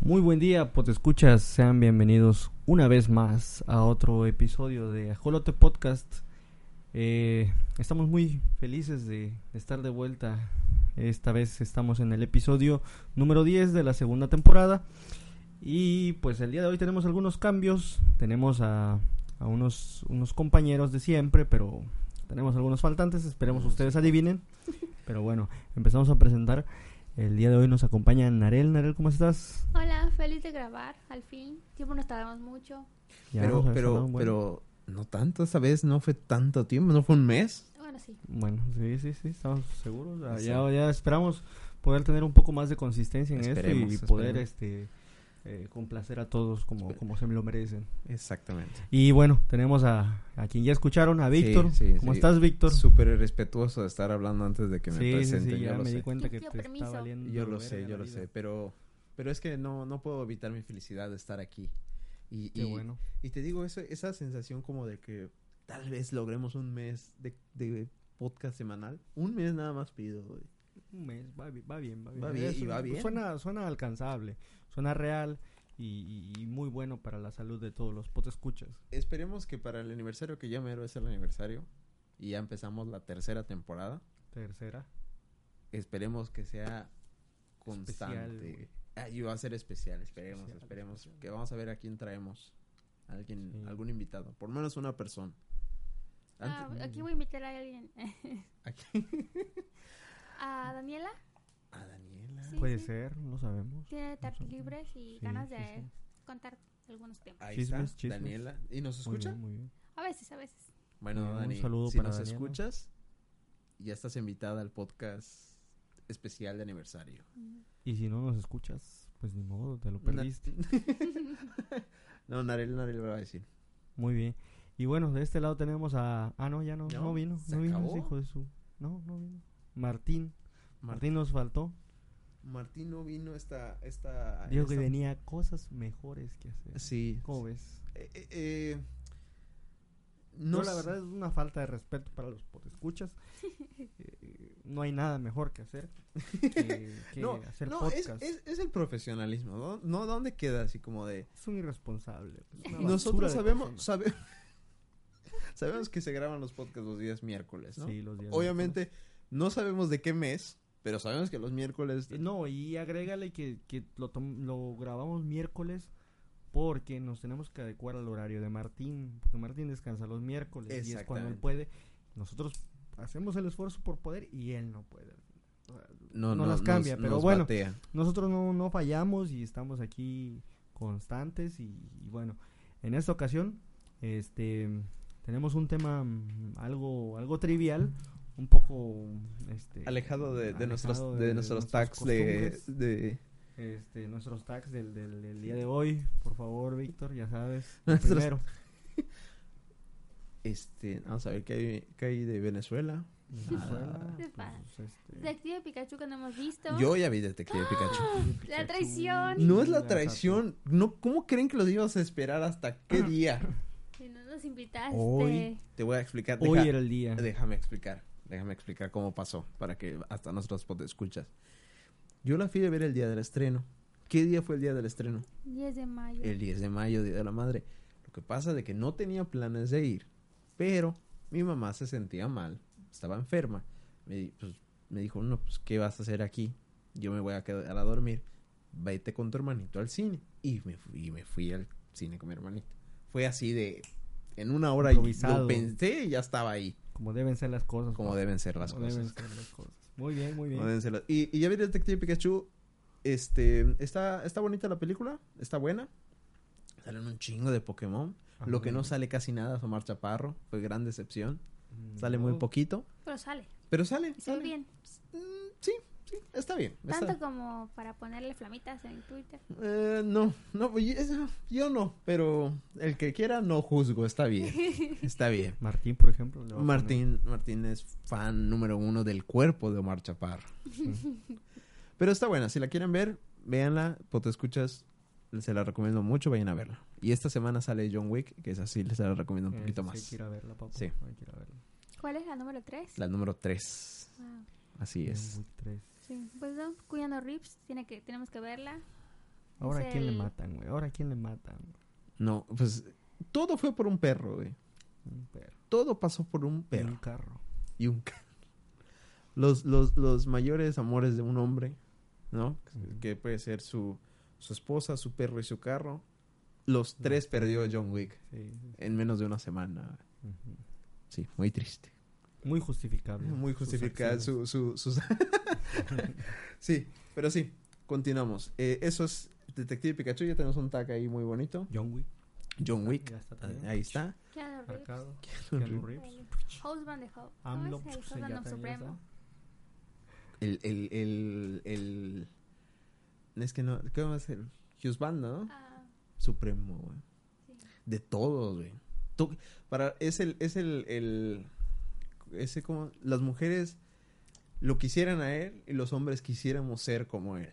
Muy buen día, pues escuchas, sean bienvenidos una vez más a otro episodio de Ajolote Podcast. Eh, estamos muy felices de estar de vuelta. Esta vez estamos en el episodio número 10 de la segunda temporada. Y pues el día de hoy tenemos algunos cambios. Tenemos a a unos, unos compañeros de siempre, pero tenemos algunos faltantes, esperemos ustedes adivinen. Pero bueno, empezamos a presentar. El día de hoy nos acompaña Narel. Narel, ¿cómo estás? Hola, feliz de grabar, al fin. Tiempo nos tardamos mucho. pero, pero, pero, no tanto, esta vez no fue tanto tiempo, no fue un mes. Bueno, sí. Bueno, sí, sí, sí, estamos seguros. Ya, ya esperamos poder tener un poco más de consistencia en esto y poder este eh, complacer a todos como, como se me lo merecen. Exactamente. Y bueno, tenemos a, a quien ya escucharon, a Víctor. ¿Cómo estás, Víctor? Súper respetuoso de estar hablando antes de que me presente. Sí, ya me di cuenta que te está valiendo. Yo lo sé, yo lo sé, pero, pero es que no, no puedo evitar mi felicidad de estar aquí. Y, Qué bueno. Y te digo, eso, esa sensación como de que tal vez logremos un mes de, de podcast semanal. Un mes nada más pido, Un mes, va, va bien, va bien. Va bien, y va bien. Suena, suena alcanzable suena real y, muy bueno para la salud de todos los potescuchas. Esperemos que para el aniversario que ya mero es el aniversario y ya empezamos la tercera temporada. Tercera. Esperemos que sea constante. Ah, y va a ser especial, esperemos, esperemos. Que vamos a ver a quién traemos. alguien, algún invitado, por lo menos una persona. Ah, aquí voy a invitar a alguien. ¿A Daniela? A Daniela. Puede ser, no sabemos. Tiene tardes libres y ganas de contar algunos temas. Ahí está, Daniela. ¿Y nos escucha? Muy bien, A veces, a veces. Bueno, Dani, un saludo si nos escuchas, ya estás invitada al podcast especial de aniversario. Y si no nos escuchas, pues ni modo, te lo perdiste. no, Narel, Narel va a decir. Muy bien. Y bueno, de este lado tenemos a... Ah, no, ya no, no, vino. No vino hijo de su... No, no vino. Martín. Martín nos faltó. Martín no vino esta... esta Dijo que tenía cosas mejores que hacer. Sí. ¿Cómo ves? Eh, eh, eh no, la verdad es una falta de respeto para los escuchas eh, no hay nada mejor que hacer que, no, hacer no, Es, es, el profesionalismo, ¿no? ¿no? ¿Dónde queda así como de...? Es un irresponsable. Pues, Nosotros sabemos, sabemos que se graban los podcasts los días miércoles, ¿no? Sí, los días Obviamente no sabemos de qué mes, pero sabemos que los miércoles... No, y agrégale que, que lo, lo grabamos miércoles porque nos tenemos que adecuar al horario de Martín, porque Martín descansa los miércoles y es cuando él puede. Nosotros hacemos el esfuerzo por poder y él no puede. no, no, las cambia, pero bueno, nosotros no, no fallamos y estamos aquí constantes y, y, bueno, en esta ocasión este tenemos un tema mm, algo algo trivial, un poco este, alejado de, de nuestros de, nuestros tags de, de, este nuestros tags del, del, día de hoy por favor Víctor ya sabes primero este vamos a ver qué hay, qué hay de Venezuela Venezuela pues, este... Detective Pikachu que no hemos visto. Yo ya vi Detective Pikachu. La traición. No es la traición. No, ¿Cómo creen que los ibas a esperar hasta qué día? Si no nos invitaste. Hoy te voy a explicar. Hoy era el día. Déjame explicar. Déjame explicar cómo pasó para que hasta nosotros escuchas. Yo la fui a ver el día del estreno. ¿Qué día fue el día del estreno? 10 de mayo. El 10 de mayo, Día de la Madre. Lo que pasa es que no tenía planes de ir, pero mi mamá se sentía mal, estaba enferma. Me, pues, me dijo, no, pues, ¿qué vas a hacer aquí? Yo me voy a quedar a dormir. Vete con tu hermanito al cine. Y me fui, me fui al cine con mi hermanito. Fue así de... En una hora yo pensé y ya estaba ahí. Como deben ser las cosas. Como pues. deben ser las cosas. Muy bien, muy bien. Y, y, ya vi Detective Pikachu. Este, está, está bonita la película. Está buena. Salen un chingo de Pokémon. Lo que no sale casi nada es Omar Chaparro. Fue gran decepción. Sale muy poquito. Pero sale. Pero sale. Sale bien. Mm, sí, sí, está bien. está- Tanto como para ponerle flamitas en Twitter. Eh, no, no, pues, yo- yo no, pero el que quiera no juzgo, está bien, está bien. Martín, por ejemplo. Martín, Martín es fan número uno del cuerpo de Omar Chaparro. Pero está buena, si la quieren ver, véanla, te escuchas, se la recomiendo mucho, vayan a verla. Y esta semana sale John Wick, que es así, les la recomiendo un poner- poquito sí más. a verla, papu. Sí. Verla. ¿Cuál es la número 3? La número 3, así es. John Wick tres. Sí, pues no, Cuyano Rips, tiene que, tenemos que verla. Ahora, ¿a quién le matan, güey? Ahora, ¿a quién le matan? No, pues todo fue por un perro, güey. Un perro. Todo pasó por un Un perro carro. y un carro. Los, los, los mayores amores de un hombre, ¿no? Que puede ser su, su esposa, su perro y su carro. Los tres perdió John Wick Sí, sí, en menos de una semana. Sí, muy triste. Muy justificable. Muy acciones. su, su, sus... sí, pero sí, continuamos. Eh, eso es Detective Pikachu, ya tenemos un tag ahí muy bonito. John Wick. John Wick, Ya está también. ahí está. Keanu Reeves. Keanu Reeves. El Husband de Hope. AMLO, ¿Cómo es el pues, Supremo? El, el, el, el... Es que no, ¿qué va a ser? Husband, ¿no? Ah, Supremo, güey. sí. De todos, güey. To- Para, es el, es el, el, ese como, las mujeres lo quisieran a él y los hombres quisiéramos ser como él.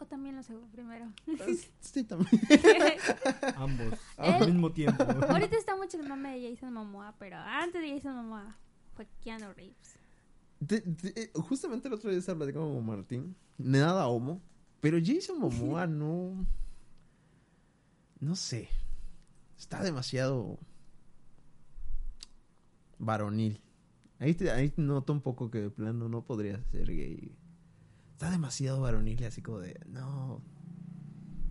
O también lo segundo primero. Sí, también. Ambos. Él- Al mismo tiempo. Ahorita está mucho el mame de Jason Momoa, pero antes de Jason Momoa fue Keanu Reeves. De- de- eh, justamente el otro día estaba platicando con Martín. Nada homo. Pero Jason Momoa no. No sé. Está demasiado. Varonil. Ahí, te, ahí noto un poco que de plano no podría ser gay. Está demasiado varonil, así como de. No.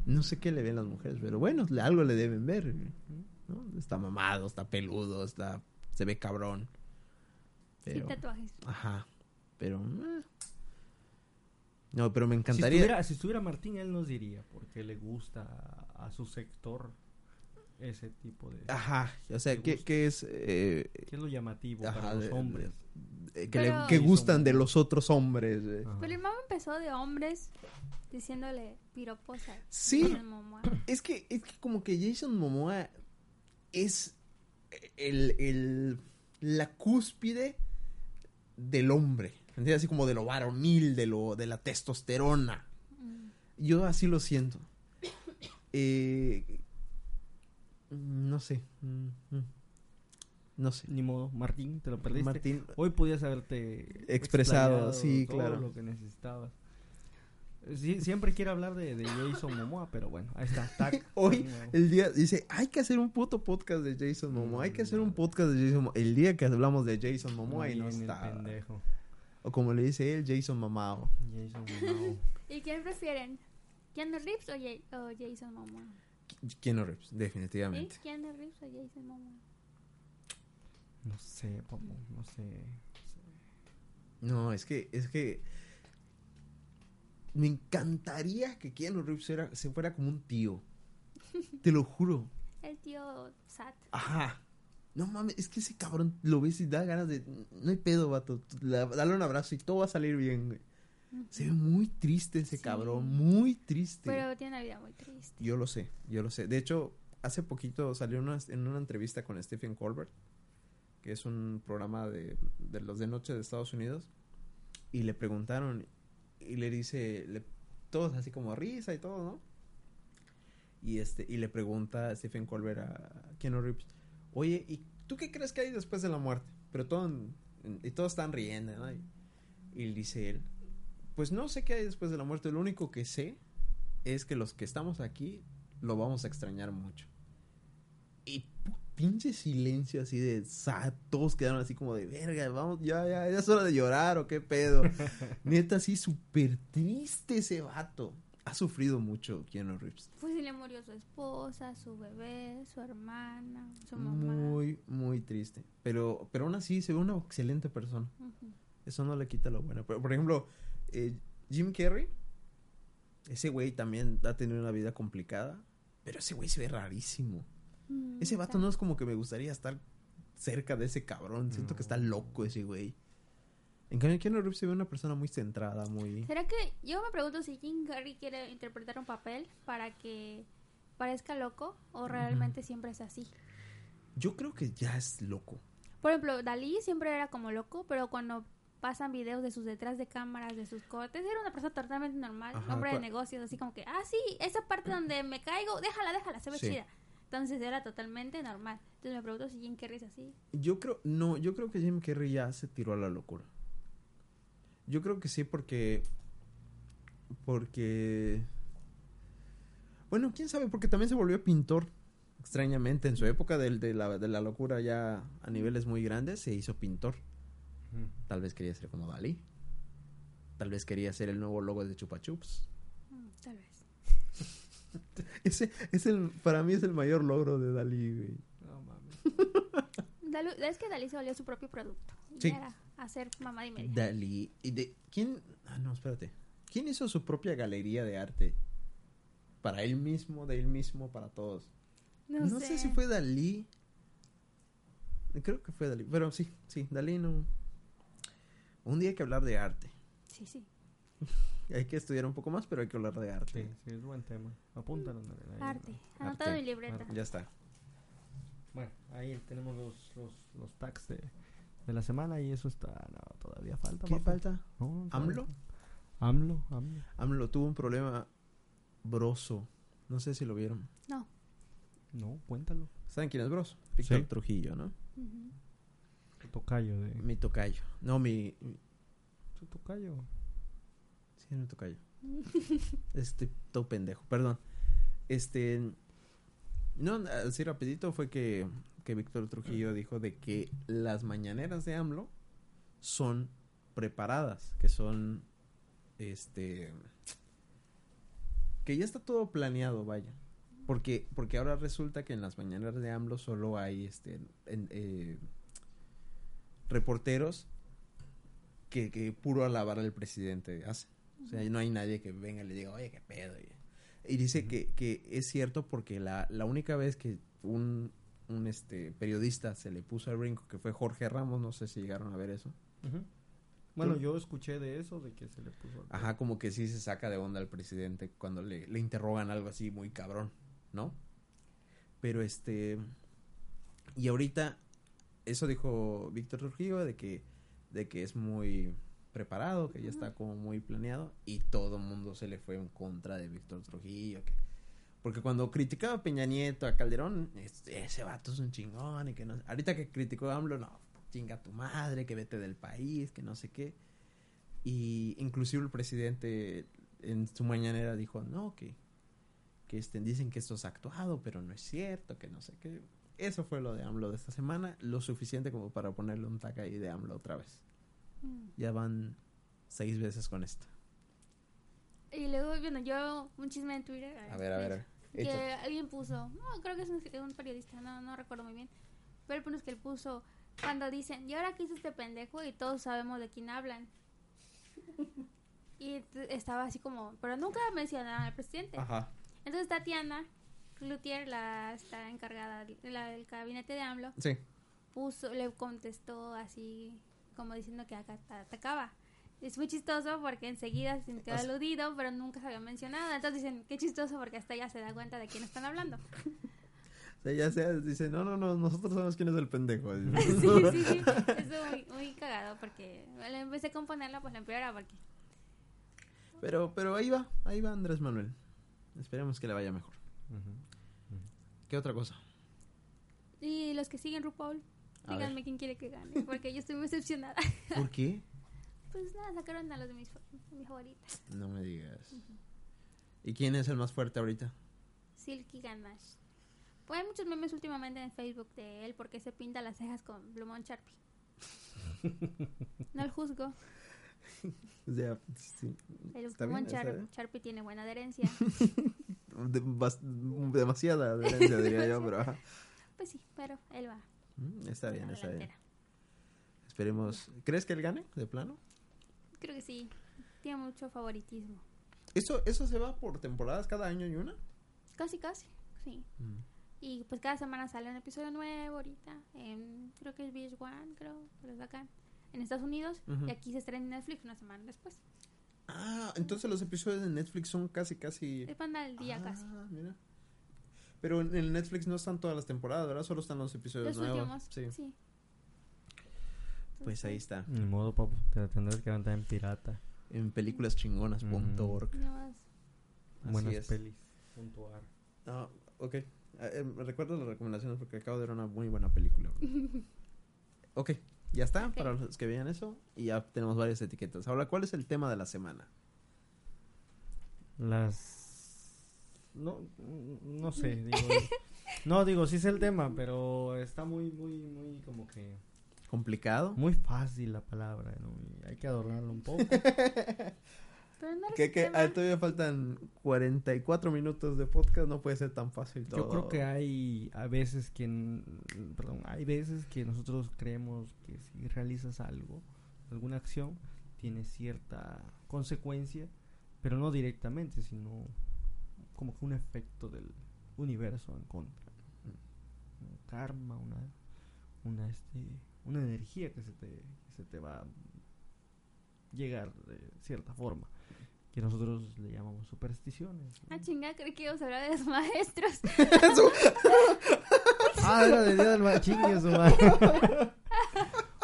No sé qué le ven las mujeres, pero bueno, algo le deben ver. ¿no? Está mamado, está peludo, está. se ve cabrón. Pero. Sin tatuajes. Ajá. Pero. eh. No, pero me Si encantaría. estuviera, si estuviera Martín, él nos diría porque le gusta a su sector ese tipo de... Ajá. O sea, ¿qué, qué es. eh, ¿Qué es lo llamativo Ajá, para los de- hombres? eh, que, Pero- le, que Sí, gustan de los otros hombres? eh? Pero el mame empezó de hombres diciéndole piropos a Sí. Jason Momoa. Es que, es que como que Jason Momoa es el, el- la cúspide del hombre. ¿Entiendes? Así como de lo varonil, de lo, de la testosterona. Mm. Yo así lo siento. Eh, no sé. Mm, mm. No sé. Ni modo, Martín, te lo perdiste. Martín, Hoy podías haberte Expresado, sí, todo claro. lo que necesitabas. Sí, siempre quiere hablar de, de Jason Momoa, pero bueno, ahí está. tac. Hoy, el día, dice, hay que hacer un puto podcast de Jason Momoa, hay que hacer un podcast de Jason Momoa. El día que hablamos de Jason Momoa y no está. pendejo. O como le dice él, Jason Mamao. Jason Momoa. ¿Y quién prefieren? ¿Keanu Reeves o Jason Momoa? Keanu Reeves, definitivamente. ¿Keanu Reeves o Jason Momoa? No sé, papu, no sé. No, es que, es que me encantaría que Keanu Reeves era- se fuera como un tío. Te lo juro. El tío Sat. Ajá. No mames, es que ese cabrón lo ves y da ganas de. No hay pedo, vato. La- dale un abrazo y todo va a salir bien, güey. Se ve muy triste ese Sí. cabrón, muy triste. Pero tiene una vida muy triste. Yo lo sé, yo lo sé. De hecho, hace poquito salió una- en una entrevista con Stephen Colbert, que es un programa de, de los de noche de Estados Unidos, y le preguntaron, y le dice, le- todos así como risa y todo, ¿no? Y este, y le pregunta a Stephen Colbert a Keanu Reeves, oye, ¿y tú qué crees que hay después de la muerte? Pero todo, en- en- y todos están riendo, ¿no? Y, y dice él, pues no sé qué hay después de la muerte, lo único que sé es que los que estamos aquí lo vamos a extrañar mucho. Y pinche silencio así de sa- todos quedaron así como de verga, vamos, ya, ya, ya es hora de llorar o qué pedo. Neta, así súper triste ese vato. Ha sufrido mucho Keanu Reeves. Pues le murió su esposa, su bebé, su hermana, su mamá. Muy, muy triste. Pero, pero aún así se ve una excelente persona. Eso no le quita lo bueno. Pero, por ejemplo, eh, Jim Carrey, ese güey también ha tenido una vida complicada. Pero ese güey se ve rarísimo. Mm, Ese vato no es como que me gustaría estar cerca de ese cabrón. Siento que está No. loco ese güey. En cambio, Keanu Reeves se ve una persona muy centrada, muy... ¿Será que yo me pregunto si Jim Carrey quiere interpretar un papel para que parezca loco o realmente siempre es así? Yo creo que ya es loco. Por ejemplo, Dalí siempre era como loco, pero cuando pasan videos de sus detrás de cámaras, de sus cortes, era una persona totalmente normal, Ajá, hombre de negocios, así como que, ah, sí, esa parte donde me caigo, déjala, déjala, se ve Sí. chida. Entonces era totalmente normal. Entonces me pregunto si Jim Carrey es así. Yo creo, no, yo creo que Jim Carrey ya se tiró a la locura. Yo creo que sí porque, porque, bueno, quién sabe, porque también se volvió pintor, extrañamente, en su época del- de, la, de la locura ya a niveles muy grandes, se hizo pintor. Tal vez quería ser como Dalí. Tal vez quería ser el nuevo logo de Chupa Chups. Mm, tal vez. Ese es el, para mí es el mayor logro de Dalí, güey. No mames. Dalu- es que Dalí se volvió su propio producto. Y Sí. era hacer mamá y media. Dalí. ¿Y de quién? Ah, no, espérate. ¿Quién hizo su propia galería de arte? Para él mismo, de él mismo, para todos. No, No, sé. si fue Dalí. Creo que fue Dalí. Pero sí, sí, Dalí no. Un día hay que hablar de arte. Sí, sí. Hay que estudiar un poco más, pero hay que hablar de Sí, arte. sí, es buen tema. Apúntalo. Ahí. Arte. Anotado en mi libreta. Ya está. Bueno, ahí tenemos los, los, los tags de, de la semana y eso está... No, todavía falta. ¿Qué papá. falta? No, ¿AMLO? AMLO, AMLO. AMLO tuvo un problema broso. No sé si lo vieron. No. No, cuéntalo. ¿Saben quién es Broso? Víctor Sí. Trujillo, ¿no? Ujú. Tu tocayo de... Mi tocayo. No, mi... Tu tocayo. Sí, era mi tocayo. Este, todo pendejo, perdón. Este... No, así rapidito fue que, que Víctor Trujillo dijo de que las mañaneras de AMLO son preparadas, que son, este... Que ya está todo planeado, vaya. Porque, porque ahora resulta que en las mañaneras de AMLO solo hay, este, en- eh, reporteros que, que puro alabar al presidente hace. O sea, no hay nadie que venga y le diga, oye, qué pedo. Y, y dice que, que es cierto porque la, la única vez que un, un este, periodista se le puso al brinco, que fue Jorge Ramos, no sé si llegaron a ver eso. Bueno, yo escuché de eso, de que se le puso... Ajá, como que sí se saca de onda al presidente cuando le, le interrogan algo así muy cabrón, ¿no? Pero este... Y ahorita, eso dijo Víctor Trujillo, de que, de que es muy preparado, que ya está como muy planeado, y todo el mundo se le fue en contra de Víctor Trujillo. Que, porque cuando criticaba a Peña Nieto, a Calderón, es- ese vato es un chingón, y que no... Ahorita que criticó a AMLO, no, chinga tu madre, que vete del país, que no sé qué. Y inclusive el presidente en su mañanera dijo, no, que, que este, dicen que esto es actuado, pero no es cierto, que no sé qué. Eso fue lo de AMLO de esta semana, lo suficiente como para ponerle un tag ahí de AMLO otra vez. Mm. Ya van seis veces con esto. Y luego, bueno, yo un chisme en Twitter. A ver, a ver. Que alguien puso, no, creo que es un, un periodista, no, no recuerdo muy bien. Pero el punto es que él puso, cuando dicen, ¿y ahora qué hizo este pendejo? Y todos sabemos de quién hablan. Y estaba así como, pero nunca mencionaron al presidente. Ajá. Entonces Tatiana Cloutier, la está encargada la del gabinete de AMLO, Sí. puso, le contestó así como diciendo que acá atacaba. Es muy chistoso porque enseguida se sintió aludido, pero nunca se había mencionado. Entonces dicen, qué chistoso porque hasta ella se da cuenta de quién están hablando. O sea, ya sea, dice, no, no, no, nosotros sabemos quién es el pendejo. sí, sí, sí. Estuvo muy, muy cagado porque bueno, empecé a componerla, pues la empeora porque... Pero, pero ahí va, ahí va Andrés Manuel. Esperemos que le vaya mejor. ¿Qué otra cosa? Y los que siguen RuPaul, A díganme ver. quién quiere que gane, porque yo estoy muy decepcionada. ¿Por qué? Pues nada, sacaron a los de mis, favoritas. No me digas. ¿Y quién es el más fuerte ahorita? Silky Ganache. Pues hay muchos memes últimamente en Facebook de él porque se pinta las cejas con Blumon Sharpie. No el juzgo. O sea, sí. El Char- bien. Sharpie tiene buena adherencia. De- bas- demasiada adherencia, diría yo, pero ajá. Pues sí, pero él va. Mm, Está bien, está bien. Esperemos. ¿Crees que él gane, de plano? Creo que sí. Tiene mucho favoritismo. ¿Eso, ¿Eso se va por temporadas cada año y una? Casi, casi. Sí. Y pues cada semana sale un episodio nuevo ahorita. En, creo que es VH1, creo, que lo sacan. en Estados Unidos Ujú. y aquí se estrena en Netflix una semana después. Ah, entonces los episodios de Netflix son casi, casi... Es para el día Ah, casi. mira. Pero en el Netflix no están todas las temporadas, ¿verdad? Solo están los episodios Los nuevos. últimos. Sí. Sí. Pues ahí está. Ni modo, papu. Te tendrás que levantar en pirata. En películaschingonas.org. nada más. Así Buenas es. pelis. punto ar. Ah, ok. Eh, eh, recuerdo las recomendaciones porque acabo de ver una muy buena película. ok, ya está para los que vean eso. Y ya tenemos varias etiquetas. Ahora, ¿cuál es el tema de la semana? Las. No, no sé, digo. no, digo, sí es el tema, pero está muy, muy, muy como que. ¿Complicado? Muy fácil la palabra, ¿no? Hay que adornarlo un poco. Pero no era Que, ah, todavía faltan 44 minutos de podcast, no puede ser tan fácil todo. Yo creo que hay a veces que, perdón, hay veces que nosotros creemos que si realizas algo, alguna acción, tiene cierta consecuencia, pero no directamente, sino como que un efecto del universo en contra. Un karma, una, una, este, una energía que se te, que se te va a llegar de cierta forma, que nosotros le llamamos supersticiones. ¿no? Ah, chingada, creí que íbamos a hablar de los maestros. Ah, era de día del ma- chingue su madre.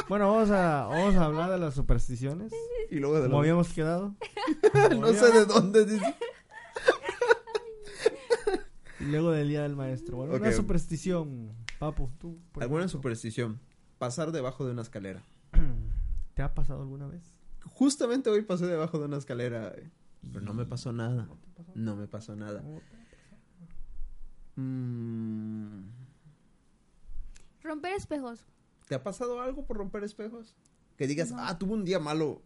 Bueno, vamos a, vamos a hablar de las supersticiones. Y luego de Como la- habíamos quedado. no sé de dónde dice. Y luego del día del maestro. Bueno, una superstición. Papu, tú. Alguna ejemplo. superstición. Pasar debajo de una escalera. ¿Te ha pasado alguna vez? Justamente hoy pasé debajo de una escalera. eh, Pero no me pasó nada. ¿No me pasó nada. Mm, Romper espejos. ¿Te ha pasado algo por romper espejos? Que digas, No. ah, tuve un día malo.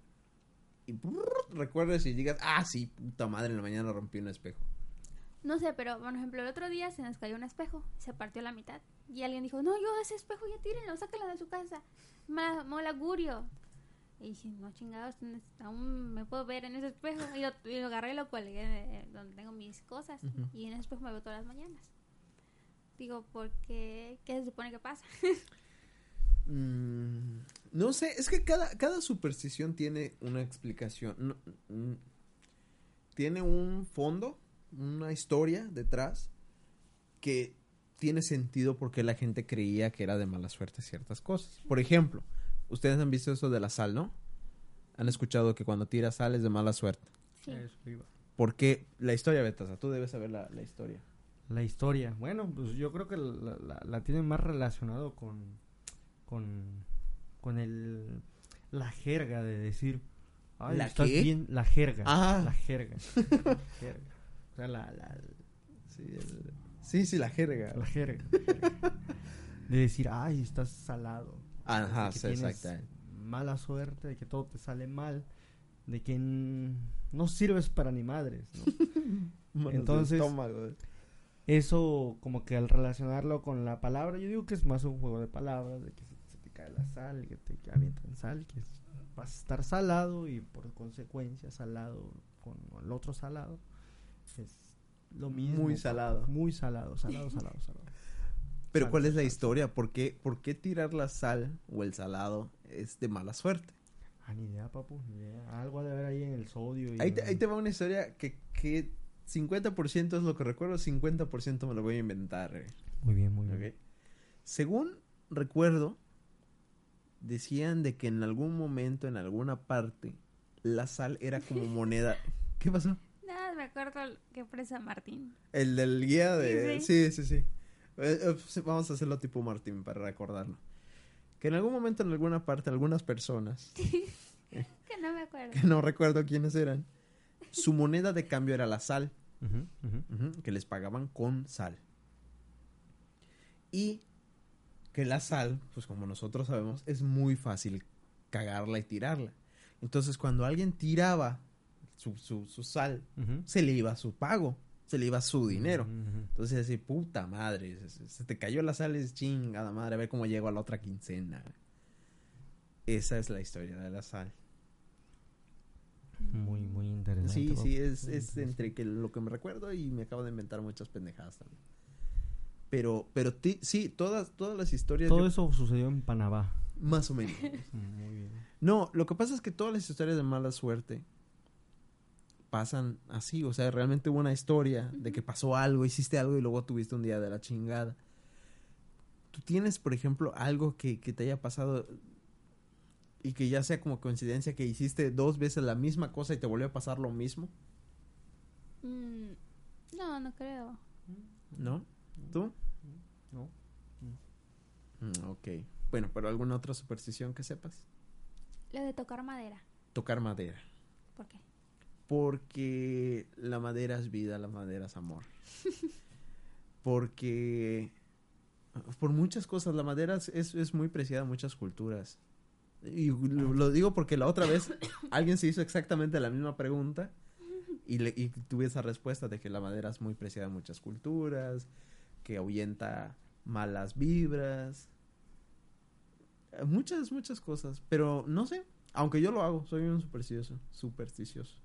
Y brrr, recuerdes y digas, ah, sí, puta madre, en la mañana rompí un espejo. No sé, pero por ejemplo, el otro día se nos cayó un espejo, se partió a la mitad. Y alguien dijo, no, yo ese espejo ya tírenlo, sáquenlo de su casa. Ma- Mal augurio. Y dije, no chingados, aún me puedo ver en ese espejo. Y lo, y lo agarré y lo colgué donde tengo mis cosas. Y en ese espejo me veo todas las mañanas. Digo, porque ¿qué se supone que pasa? Mm, no sé, es que cada, cada superstición tiene una explicación. no, mm, tiene un fondo, una historia detrás que tiene sentido porque la gente creía que era de mala suerte ciertas cosas. Por ejemplo, ustedes han visto eso de la sal, ¿no? Han escuchado que cuando tiras sal es de mala suerte. Sí. Eso iba. Porque la historia, Betasa, tú debes saber la, la historia. La historia. Bueno, pues yo creo que la, la, la tienen más relacionado con, con, con el, la jerga de decir, ay, ¿La estás qué? bien, la jerga, Ah. la jerga, la jerga. O sea, la, la, Sí, el- sí, sí, la jerga. la jerga, la jerga. De decir, ay, estás salado. Ajá, de que sí, tienes exactamente. Mala suerte, de que todo te sale mal, de que no sirves para ni madres, ¿no? Entonces- estómago. Eso, como que al relacionarlo con la palabra, yo digo que es más un juego de palabras, de que se, se te cae la sal, que te avientan sal, que es- vas a estar salado y por consecuencia salado con el otro salado. Es lo mismo. Muy salado. Muy salado, salado, salado, salado. Pero ¿cuál es la historia? ¿Por qué, ¿Por qué tirar la sal o el salado es de mala suerte? Ah, ni idea, papu, ni idea. Algo ha de haber ahí en el sodio. Y Ahí te, ahí te va una historia que, que 50% es lo que recuerdo, 50% me lo voy a inventar. eh, Muy bien, muy bien. Según recuerdo, decían de que en algún momento, en alguna parte, la sal era como moneda. ¿Qué pasó? Nada, me acuerdo que fue San Martín. El del guía de... Sí, Sí, sí, sí. Eh, eh, Vamos a hacerlo tipo Martín para recordarlo. Que en algún momento, en alguna parte, algunas personas, Que no me acuerdo. que no recuerdo quiénes eran, su moneda de cambio era la sal, que les pagaban con sal. Y que la sal, pues como nosotros sabemos, es muy fácil cagarla y tirarla. Entonces, cuando alguien tiraba su, su, su sal, se le iba su pago, se le iba su dinero. Entonces así, puta madre, se, te cayó la sal, es chingada madre, a ver cómo llego a la otra quincena. Esa es la historia de la sal. Muy, muy interesante. Sí, sí, es, es entre que lo que me recuerdo y me acabo de inventar muchas pendejadas también. Pero, pero ti- sí, todas, todas las historias... Todo yo- eso sucedió en Panamá. Más o menos. Muy bien. No, lo que pasa es que todas las historias de mala suerte pasan así. O sea, realmente hubo una historia de que pasó algo, hiciste algo y luego tuviste un día de la chingada. ¿Tú tienes, por ejemplo, algo que, que te haya pasado y que ya sea como coincidencia que hiciste dos veces la misma cosa y te volvió a pasar lo mismo? Mm, no, no creo. ¿No? ¿Tú? ¿No? Mm, ok. Bueno, pero alguna otra superstición que sepas. Lo de tocar madera. Tocar madera. ¿Por qué? Porque la madera es vida, la madera es amor. Porque por muchas cosas, la madera es, muy preciada en muchas culturas. Y lo, digo porque la otra vez alguien se hizo exactamente la misma pregunta y, le, tuve esa respuesta de que la madera es muy preciada en muchas culturas, que ahuyenta malas vibras, muchas, muchas cosas. Pero no sé, aunque yo lo hago, soy un supersticioso, supersticioso.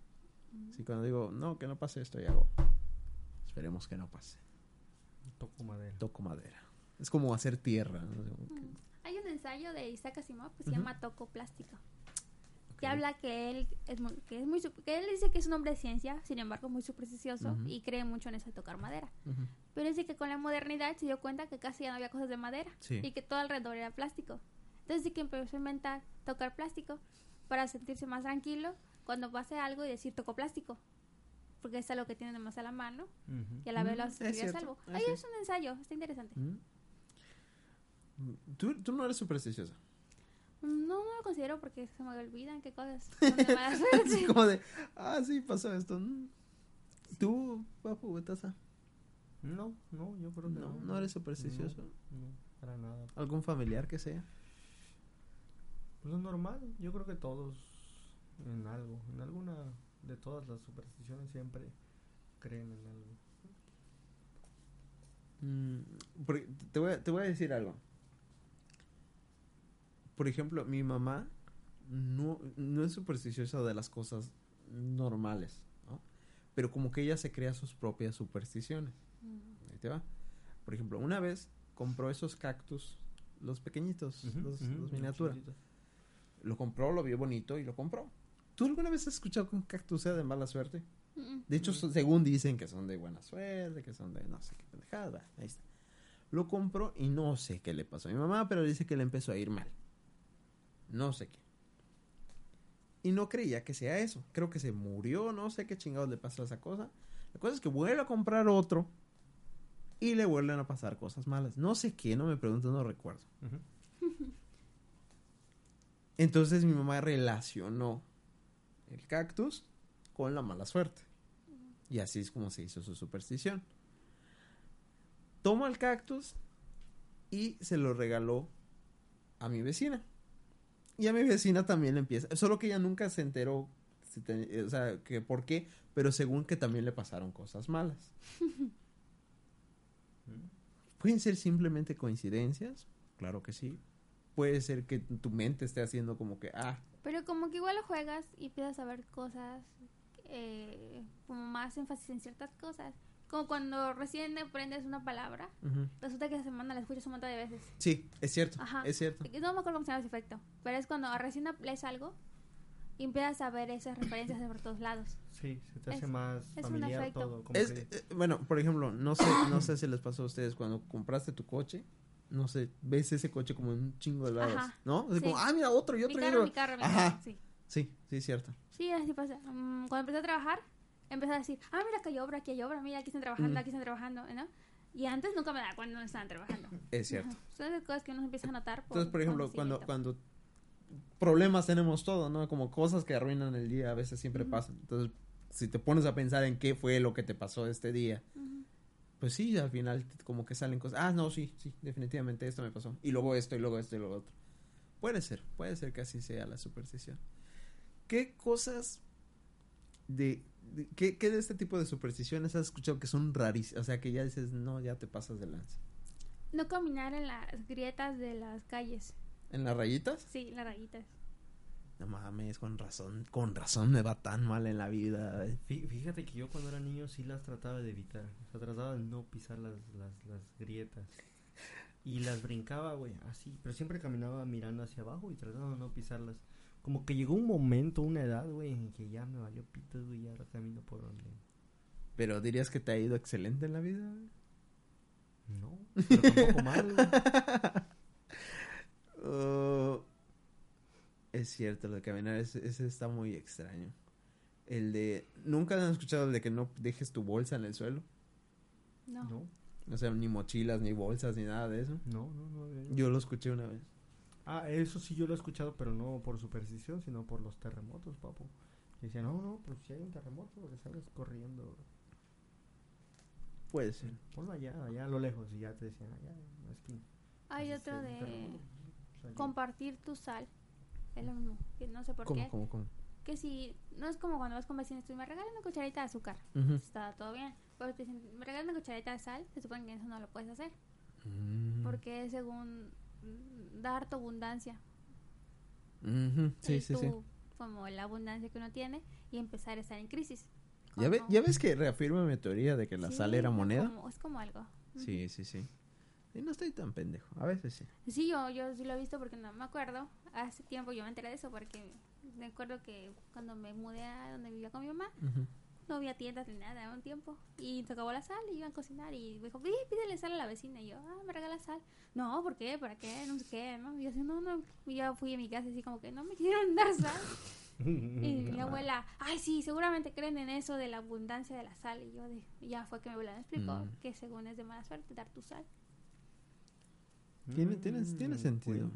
Así cuando digo, no, que no pase esto, y hago. Esperemos que no pase. Toco madera. Toco madera. Es como hacer tierra. ¿no? Como que- Hay un ensayo de Isaac Asimov que se llama Toco Plástico. Que habla que él es muy, que es muy, que él dice que es un hombre de ciencia, sin embargo muy supersticioso y cree mucho en eso de tocar madera. Pero dice que con la modernidad se dio cuenta que casi ya no había cosas de madera Sí. y que todo alrededor era plástico. Entonces sí que empezó a inventar tocar plástico para sentirse más tranquilo cuando pase algo y decir toco plástico. Porque es algo que tiene más a la mano y a la vez Mm, lo sentir a salvo. es Ahí es un ensayo, está interesante. ¿Mm? ¿Tú, tú no eres supersticiosa. Mm, No, no lo considero porque se me olvidan qué cosas son de mala suerte. Así como de, ah, sí, pasó esto. Mm. ¿Tú, papu, Betaza? No, no, yo creo que No, no. no eres supersticioso. No, no, para nada. ¿Algún familiar que sea? Pues es normal, yo creo que todos en algo, en alguna de todas las supersticiones siempre creen en algo. Mm, porque te, voy a, te voy a decir algo. Por ejemplo, mi mamá no, no es supersticiosa de las cosas normales, ¿no? Pero como que ella se crea sus propias supersticiones. Mm. Ahí te va. Por ejemplo, una vez compró esos cactus, los pequeñitos, los, ujú, los los miniaturas. Lo compró, lo vio bonito y lo compró. ¿Tú alguna vez has escuchado que un cactus sea de mala suerte? Mm, De hecho, según dicen que son de buena suerte, que son de no sé qué pendejada. va, Ahí está. Lo compró y no sé qué le pasó a mi mamá, pero dice que le empezó a ir mal. No sé qué. Y no creía que sea eso. Creo que se murió, no sé qué chingados le pasó a esa cosa. La cosa es que vuelve a comprar otro y le vuelven a pasar cosas malas. No sé qué, no me pregunto, no recuerdo. Entonces mi mamá relacionó el cactus con la mala suerte. Y así es como se hizo su superstición. Toma el cactus y se lo regaló a mi vecina. Y a mi vecina también le empieza. Solo que ella nunca se enteró, si te- o sea, que por qué, pero según que también le pasaron cosas malas. Pueden ser simplemente coincidencias, claro que sí. Puede ser que tu mente esté haciendo como que, ah, Pero como que igual lo juegas y empiezas a ver cosas, eh, como más énfasis en ciertas cosas. Como cuando recién aprendes una palabra, ujú. resulta que esa semana la escuchas un montón de veces. sí, es cierto, Ajá. es cierto. No me acuerdo cómo se llama ese efecto, pero es cuando recién lees algo y empiezas a ver esas referencias de por todos lados. Sí, se te hace Es- más es un familiar efecto. todo. Como Es, que- eh, bueno, por ejemplo, no sé, no sé si les pasó a ustedes cuando compraste tu coche, no sé, ves ese coche como en un chingo de lados, Ajá. ¿no? Sí. como, ah, mira, otro y Mi otro y carro, otro. mi carro, mi Ajá. carro, sí. Sí, sí, cierto. Sí, así pasa. Mm, cuando empecé a trabajar, empecé a decir, ah, mira que hay obra, aquí hay obra, mira, aquí están trabajando, Mm. aquí están trabajando, ¿no? Y antes nunca me daba cuenta dónde estaban trabajando. Es cierto. Ajá. Son esas cosas que uno empieza a notar. Por Entonces, por ejemplo, cuando, cuando problemas tenemos todo, ¿no? Como cosas que arruinan el día a veces siempre pasan. Entonces, si te pones a pensar en qué fue lo que te pasó este día. Pues sí, al final como que salen cosas. Ah, no, sí, sí, definitivamente esto me pasó. Y luego esto, y luego esto, y luego otro. Puede ser, puede ser que así sea la superstición. ¿Qué cosas de... de- ¿qué, qué de este tipo de supersticiones has escuchado que son rarísimas? O sea, que ya dices, no, ya te pasas de lanza. No caminar en las grietas de las calles. ¿En las rayitas? Sí, las rayitas. No mames, con razón, con razón me va tan mal en la vida. Fí- Fíjate que yo cuando era niño sí las trataba de evitar. O sea, trataba de no pisar las, las, las grietas. y las brincaba, güey, así, pero siempre caminaba mirando hacia abajo y tratando de no pisarlas. Como que llegó un momento, una edad, güey, en que ya me valió pito, güey, y ahora camino por donde... Pero dirías que te ha ido excelente en la vida. No, pero tampoco mal, güey. Oh, es cierto, lo de caminar, ese, ese está muy extraño. El de... ¿Nunca han escuchado el de que no dejes tu bolsa en el suelo? No. No, O sea, ni mochilas, ni bolsas, ni nada de eso. no, no, no. Yo lo escuché una vez. Ah, eso sí yo lo he escuchado, pero no por superstición, sino por los terremotos, papu. Y decían, no, no, pues si hay un terremoto, que salgas corriendo. Puede ser. Ponlo allá, allá a lo lejos, y ya te decían, allá en la esquina. Hay Entonces, otro de compartir tu sal. Es lo mismo. Que no sé por ¿Cómo, qué. cómo, cómo? Que si. No es como cuando vas con vecinos, tú me regalas una cucharita de azúcar. Está todo bien. Pero te dicen, me regalas una cucharita de sal. Se supone que eso no lo puedes hacer. Mm. Porque es según mm, dar tu abundancia. Sí, Es sí, sí. Como la abundancia que uno tiene y empezar a estar en crisis. ¿Ya, ve- ya ves que reafirma mi teoría de que la Sí, sal era moneda? como- es como algo. Sí, sí, sí. Y no estoy tan pendejo. A veces sí. Sí, yo, yo sí lo he visto porque no me acuerdo. Hace tiempo yo me enteré de eso porque me acuerdo que cuando me mudé a donde vivía con mi mamá, no había tiendas ni nada un tiempo. Y se acabó la sal y iban a cocinar y me dijo, "Pi, pídele sal a la vecina. Y yo, ah, me regala sal. No, ¿por qué? ¿Para qué? No sé qué, ¿no? Y yo así, no, no. Y yo fui a mi casa así como que no me quieren dar sal. Y mi abuela, ay, sí, seguramente creen en eso de la abundancia de la sal. Y yo, de- ya fue que mi abuela me explicó Mm. que según es de mala suerte dar tu sal. Tiene- tiene- tiene Mm, sentido.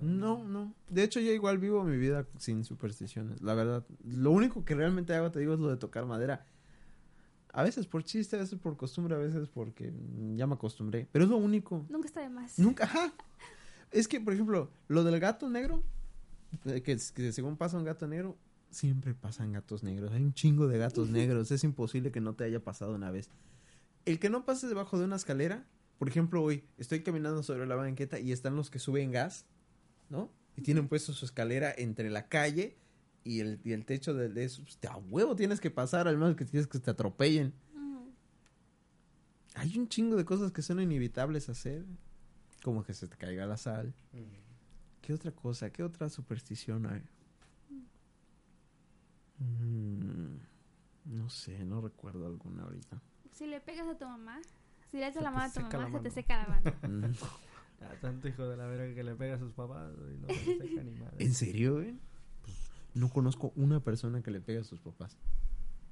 No, no. De hecho, yo igual vivo mi vida sin supersticiones. La verdad, lo único que realmente hago, te digo, es lo de tocar madera. A veces por chiste, a veces por costumbre, a veces porque mm, ya me acostumbré. Pero es lo único. Nunca está de más. Nunca, ajá. Es que, por ejemplo, lo del gato negro, eh, que, que según pasa un gato negro, siempre pasan gatos negros. Hay un chingo de gatos negros. Es imposible que no te haya pasado una vez. El que no pases debajo de una escalera, por ejemplo, hoy estoy caminando sobre la banqueta y están los que suben gas, ¿no? Y tienen puesto su escalera entre la calle y el, y el techo de, de eso. Pues, a huevo tienes que pasar, al menos que tienes que te atropellen. Ujú. Hay un chingo de cosas que son inevitables hacer. Como que se te caiga la sal. Mm. ¿Qué otra cosa? ¿Qué otra superstición hay? Mm, no sé, no recuerdo alguna ahorita. Si le pegas a tu mamá, si le haces la mano a tu seca mamá, se te seca la mano. Mm, Ah, tanto hijo de la verga que le pega a sus papás y no se deja ni madre. ¿En serio, güey? No conozco una persona que le pegue a sus papás.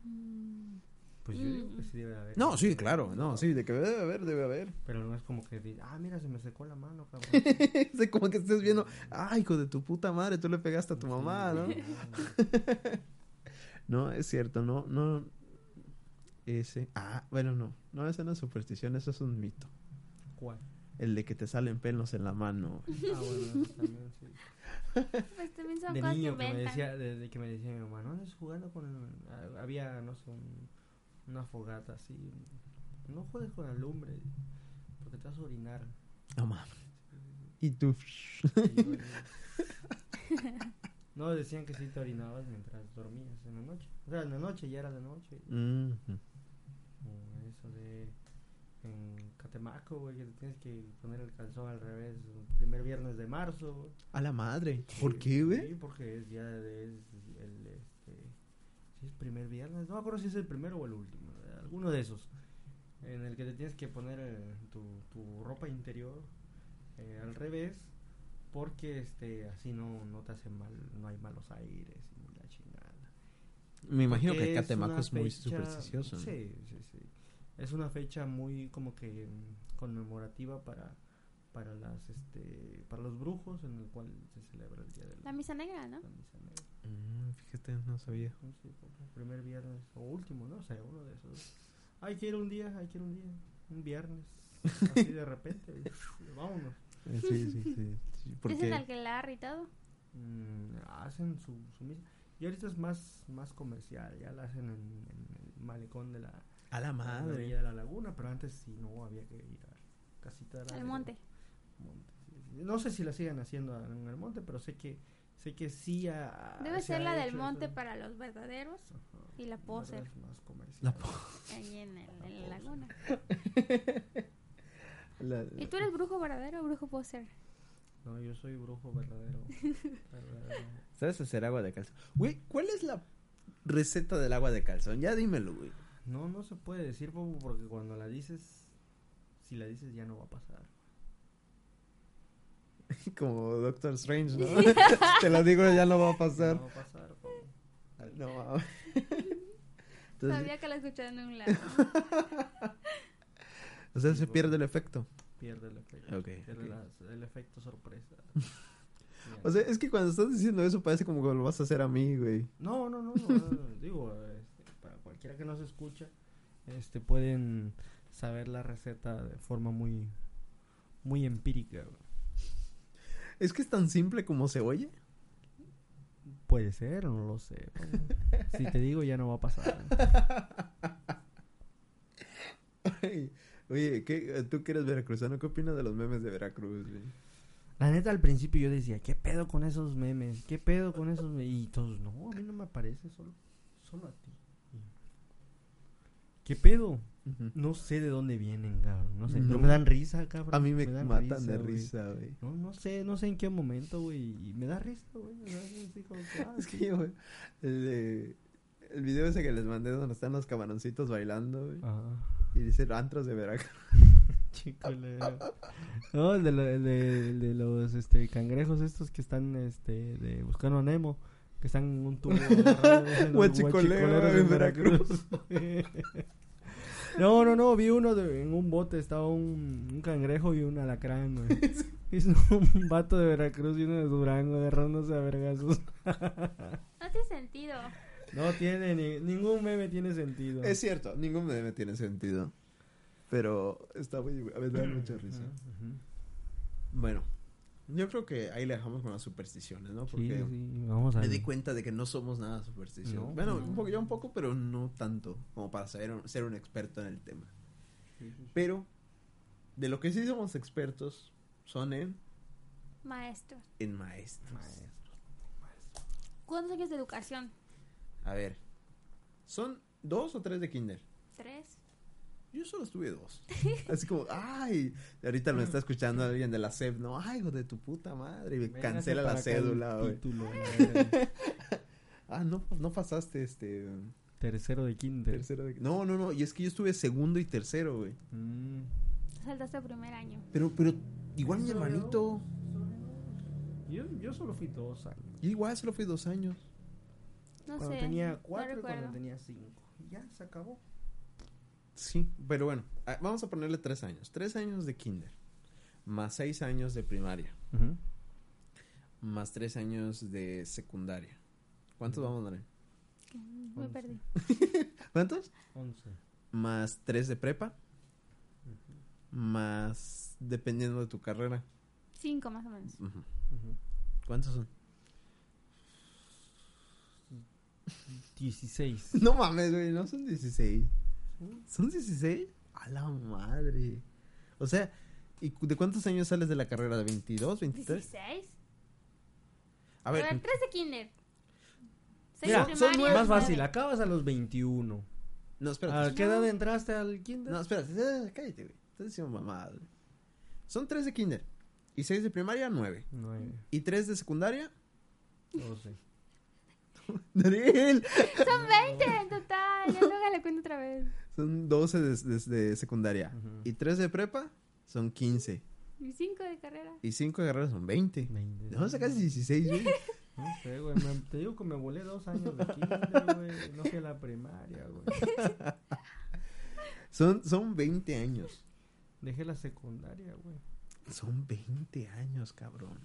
Mm, Pues yo digo que sí debe haber. No, sí, claro. No, sí, de que debe haber, debe haber. Pero no es como que diga, ah, mira, se me secó la mano, cabrón. Es como que estés viendo, ay, hijo de tu puta madre, tú le pegaste a tu mamá, ¿no? No, es cierto, no, no. Ese. Ah, bueno, no. No, esa no es superstición, eso es un mito. ¿Cuál? El de que te salen pelos en la mano. Ah, bueno, eso también, sí. Pues también son de cosas niño que me decía, de, de que me decía mi mamá, no andes jugando con el- ah, había, no sé, un- una fogata así, no juegues con la lumbre, porque te vas a orinar. No mames. Y tú. No, decían que sí te orinabas mientras dormías en la noche. O sea, en la noche, ya era de noche. Mhm. O de en Catemaco, güey, que te tienes que poner el calzón al revés el primer viernes de marzo. A la madre. ¿Por qué, güey? Sí, porque es ya de- es el este si es primer viernes, no me acuerdo si es el primero o el último, eh, alguno de esos en el que te tienes que poner eh, tu, tu ropa interior eh, al revés porque este así no no te hace mal, no hay malos aires y la chingada. Me imagino Porque que Catemaco una es muy supersticioso. ¿no? Sí, sí, sí. Es una fecha muy como que mm, conmemorativa para para las este para los brujos en el cual se celebra el día de La misa negra, ¿no? la misa negra. Mm, fíjate, no sabía. Como primer viernes o último, no sé, uno de esos. Hay que ir un día, hay que ir un día, un viernes, así de repente, vámonos. Eh, Sí, sí, sí. sí, Es el porque alquilar y todo. Mm, hacen su, su misa. Y ahorita es más, más comercial, ya la hacen en, en el malecón de la, a la la madre. orilla de la laguna, pero antes sí no había que ir a casita de la Al monte. monte. No sé si la sigan haciendo en el monte, pero sé que sé que sí ha- Debe se ser la del monte eso. para los verdaderos Ajá, y la poser. es más comercial. La po- ahí en, el- en la laguna. La la... ¿Y tú eres brujo verdadero o brujo póster? No, yo soy brujo verdadero. verdadero. ¿Sabes hacer agua de calzón? Güey, ¿cuál es la receta del agua de calzón? Ya dímelo, güey. No, no se puede decir, Bobo, porque cuando la dices, si la dices ya no va a pasar. Como Doctor Strange, ¿no? Te lo digo, ya no va a pasar. No va a pasar, Bobo. No. Entonces, Sabía que la escuchaba en un lado. o sea, se pierde el efecto. Pierde el efecto. Ok, Pierde ok. las- el efecto sorpresa. O sea, es que cuando estás diciendo eso parece como que lo vas a hacer a mí, güey. No, no, no, no, digo, para cualquiera que nos escucha, este, pueden saber la receta de forma muy, muy empírica. güey. Es que es tan simple como se oye. Puede ser, no lo sé. si te digo ya no va a pasar. Ay, Oye, ¿qué, tú que eres veracruzano, ¿qué opinas de los memes de Veracruz, güey? La neta al principio yo decía, ¿qué pedo con esos memes? ¿Qué pedo con esos memes? Y todos, no, a mí no me aparece, solo, solo a ti. ¿Qué pedo? No sé de dónde vienen, cabrón. No sé, No. pero me dan risa, cabrón. A mí me, dan matan de güey. risa, güey. No, no sé, no sé en qué momento, güey. Y me da risa, güey. me risa, que, ah, Es que yo, el, de- el video ese que les mandé donde están los camaroncitos bailando, güey. Ajá. Y dice antros de Veracruz. Chico, No, el de, lo- el de, el de los este, cangrejos estos que están este, de buscando a Nemo. Que están en un tubo. huachicoleros en Veracruz. no, no, no. Vi uno de- en un bote. Estaba un, un cangrejo y un alacrán, güey. Hizo un vato de Veracruz y uno de Durango agarrándose a vergazos. No tiene sentido. No tiene ni, ningún meme tiene sentido. Es cierto, ningún meme tiene sentido. Pero está muy... A ver, me da mucha risa. Bueno, yo creo que ahí le dejamos con las supersticiones, ¿no? Porque sí, vamos a me di cuenta de que no somos nada supersticiosos. No. bueno, No. un poco, yo un poco, pero no tanto como para ser, un- ser un experto en el tema. Pero de lo que sí somos expertos son en, Maestro. en maestros. ¿Cuántos años de educación? A ver, ¿son dos o tres de kinder? ¿Tres? Yo solo estuve dos. Así como, ay, ahorita me está escuchando alguien de la SEP, no, ay, hijo de tu puta madre, y me cancela la cédula, güey. Ah, no, no pasaste este Tercero de kinder. tercero de... No, no, no, y es que yo estuve segundo y tercero, güey. Mm. Saltaste primer año. Pero, pero, igual mi hermanito, Yo, yo solo fui dos años. yo igual solo fui dos años. No cuando sé. tenía no cuatro y cuando tenía cinco. Y Ya, se acabó. Sí, pero bueno, ah, vamos a ponerle tres años. Tres años de kinder, más seis años de primaria, más tres años de secundaria. ¿Cuántos vamos, Dani? Que Me Once. perdí. ¿Cuántos? Once. Más tres de prepa, más dependiendo de tu carrera. Cinco más o menos. ¿Cuántos son? Dieciséis. No mames, güey, no son 16. ¿Son 16? A la madre. O sea, ¿y de cuántos años sales de la carrera? ¿De 22, 23? ¿Dieciséis? A A ver, ver, tres de kinder. Seis Mira, de son nueve. Más fácil, acabas a los 21. no, ¿A espérate. qué edad entraste al kinder? No, espérate, eh, cállate, güey. Estás diciendo mamada. Son 3 de kinder. Y 6 de primaria, 9. Nueve. Y 3 de secundaria, Doce. Daniel. Son 20 en total. Ya luego le cuento otra vez. Son 12 de, de- de secundaria. Ujú. Y 3 de prepa son 15. Y cinco de carrera. Y 5 de carrera son 20. Veinte. ¿De dónde sacas 16, güey? No sé, güey. me- Te digo que me volé dos años de kinder, güey. No fui a la primaria, güey. Son, son 20 años. Dejé la secundaria, güey. Son 20 años, cabrón.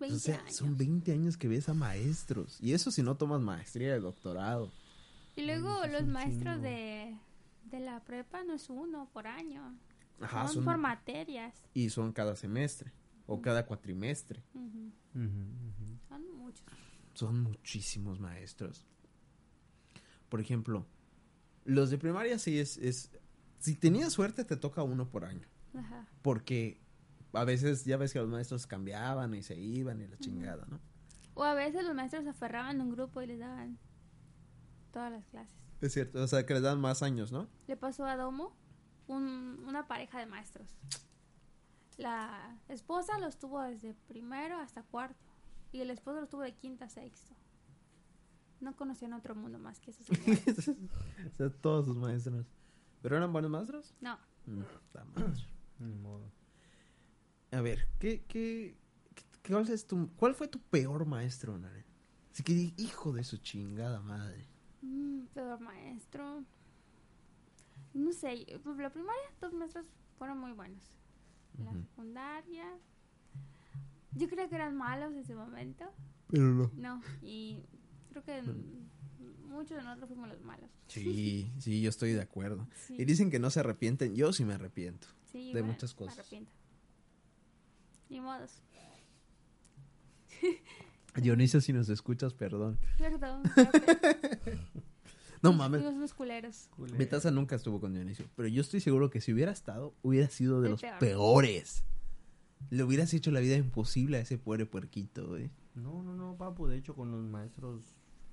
20 o sea, años. son 20 años que ves a maestros. Y eso si no tomas maestría de doctorado. Y luego los maestros de, de la prepa no es uno por año. Ajá, son, son, por materias. y son cada semestre o cada cuatrimestre. Son muchos. Son muchísimos maestros. Por ejemplo, los de primaria sí es, es... Si tenías suerte te toca uno por año. Ajá. Porque a veces ya ves que los maestros cambiaban y se iban y la chingada, ¿no? O a veces los maestros se aferraban a un grupo y les daban todas las clases. Es cierto, o sea que les dan más años, ¿no? Le pasó a Domo un- una pareja de maestros. La esposa los tuvo desde primero hasta cuarto y el esposo los tuvo de quinta a sexto. No conocían otro mundo más que esos señores. o sea, todos sus maestros. ¿Pero eran buenos maestros? No, Mm, la madre. Ni modo. A ver, ¿qué, qué, qué- cuál, es tu, ¿cuál fue tu peor maestro, Naren? Así que, hijo de su chingada madre. Mm, peor maestro. No sé, pues la primaria, dos maestros fueron muy buenos. La secundaria, yo creo que eran malos en ese momento. Pero no. No, y creo que muchos de nosotros fuimos los malos. Sí, sí, yo estoy de acuerdo. Sí, Y dicen que no se arrepienten. Yo sí me arrepiento. sí, de me- muchas me cosas. arrepiento. Ni modos. Dionisio, si nos escuchas, perdón. Perdón. No mames. unos culeros. Culero. Betasa nunca estuvo con Dionisio. Pero yo estoy seguro que si hubiera estado, hubiera sido de El los peor. peores. Le hubieras hecho la vida imposible a ese pobre puerquito, güey. No, no, no, papu. De hecho, con los maestros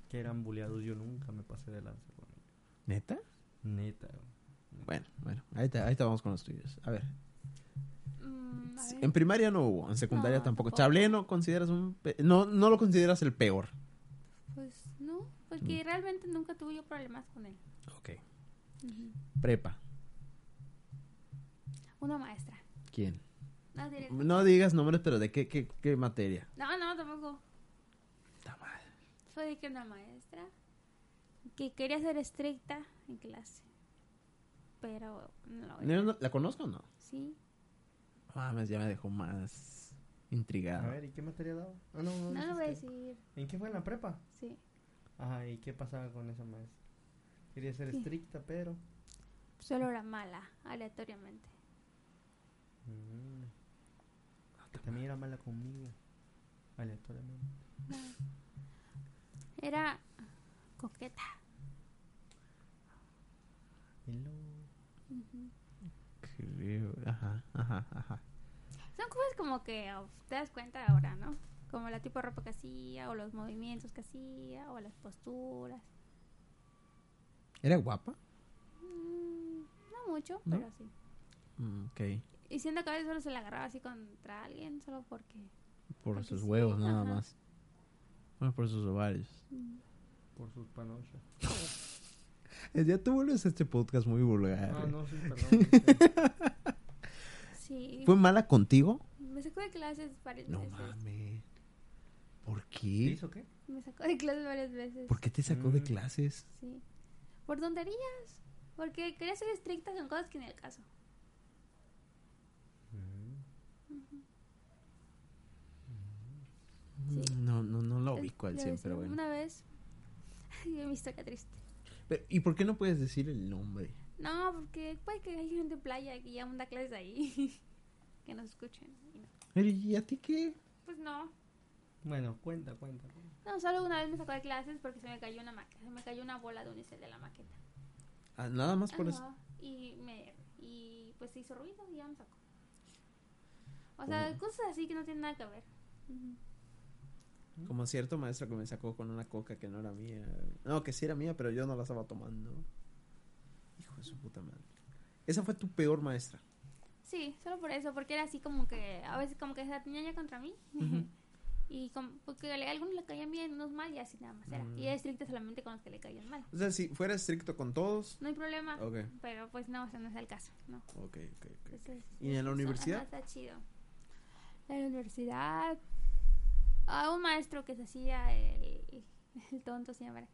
que eran bulleados, yo nunca me pasé de lanza con ellos. ¿Neta? Neta. güey. Bueno, bueno. Ahí te, ahí te vamos con los tuyos. A ver. Mm. En primaria no hubo, en secundaria No, tampoco. Chablé no consideras un... No, no lo consideras el peor. Pues no, porque Mm. realmente nunca tuve yo problemas con él. Ok. Prepa. Una maestra. ¿Quién? No, digas nombres, pero ¿de qué, qué, qué materia? no, no, tampoco. Está mal. Fue de que una maestra que quería ser estricta en clase. Pero no lo ¿No- no- ¿La conozco o no? Sí. Mames, ya me dejó más A intrigado. ver, ¿y qué materia daba? Ah, no, no, No lo voy a decir. ¿En qué fue en la prepa? Sí. Ajá, ¿y qué pasaba con esa maestra? Quería ser Sí. estricta, pero... Solo era mala, aleatoriamente. Mm. Que también era mala conmigo. Aleatoriamente. Era coqueta. Y luego... Ujú. Ajá, ajá, ajá. Son cosas como que oh, te das cuenta ahora, ¿no? Como la tipo de ropa que hacía, o los movimientos que hacía, o las posturas. ¿Era guapa? Mm, no mucho, ¿No? pero sí. Mm, ok. Y siento que a veces solo se la agarraba así contra alguien, solo porque... Por Porque sus sí, huevos, nada ajá. más. Bueno, por sus ovarios. mm, Por sus panochas. Ya tú vuelves a este podcast muy vulgar. Ah, güey. no, sí, perdón. Sí. ¿Fue mala contigo? Me sacó de clases varias No veces. mames. ¿Por ¿Qué qué? hizo qué? Me sacó de clases varias veces. ¿Por qué te sacó de Mm. clases? Sí. Por tonterías. Porque quería ser estricta con cosas que ni el caso. Sí. No, no, no lo Es- ubico al le 100, decía, pero bueno. Una vez. Mi historia triste. Pero, ¿Y por qué no puedes decir el nombre? No, porque puede que hay gente en playa que ya da clases ahí. que nos escuchen. y no. Pero, ¿Y a ti qué? Pues no. Bueno, cuenta, cuenta. No, solo una vez me sacó de clases porque se me cayó una maqueta. Se me cayó una bola de unicel de la maqueta. Ah, nada más por eso. Y me y pues se hizo ruido y ya me sacó. O sea, Oh. cosas así que no tienen nada que ver. Ujú. Como cierto maestro que me sacó con una coca que no era mía. No, que sí era mía, pero yo no la estaba tomando. Hijo de su puta madre. Esa fue tu peor maestra. Sí, solo por eso, porque era así como que a veces como que se tenía ya contra mí. Y como, porque a algunos le caían bien, unos mal y así nada más era. Mm. Y era estricta solamente con los que le caían mal. O sea, si fuera estricto con todos. No hay problema, Ok, pero pues no, o sea, no es el caso, ¿no? ok, ok. ok. Entonces, ¿Y en la eso, universidad? ajá, está chido. En la universidad, a un maestro que se hacía el, el tonto siempre.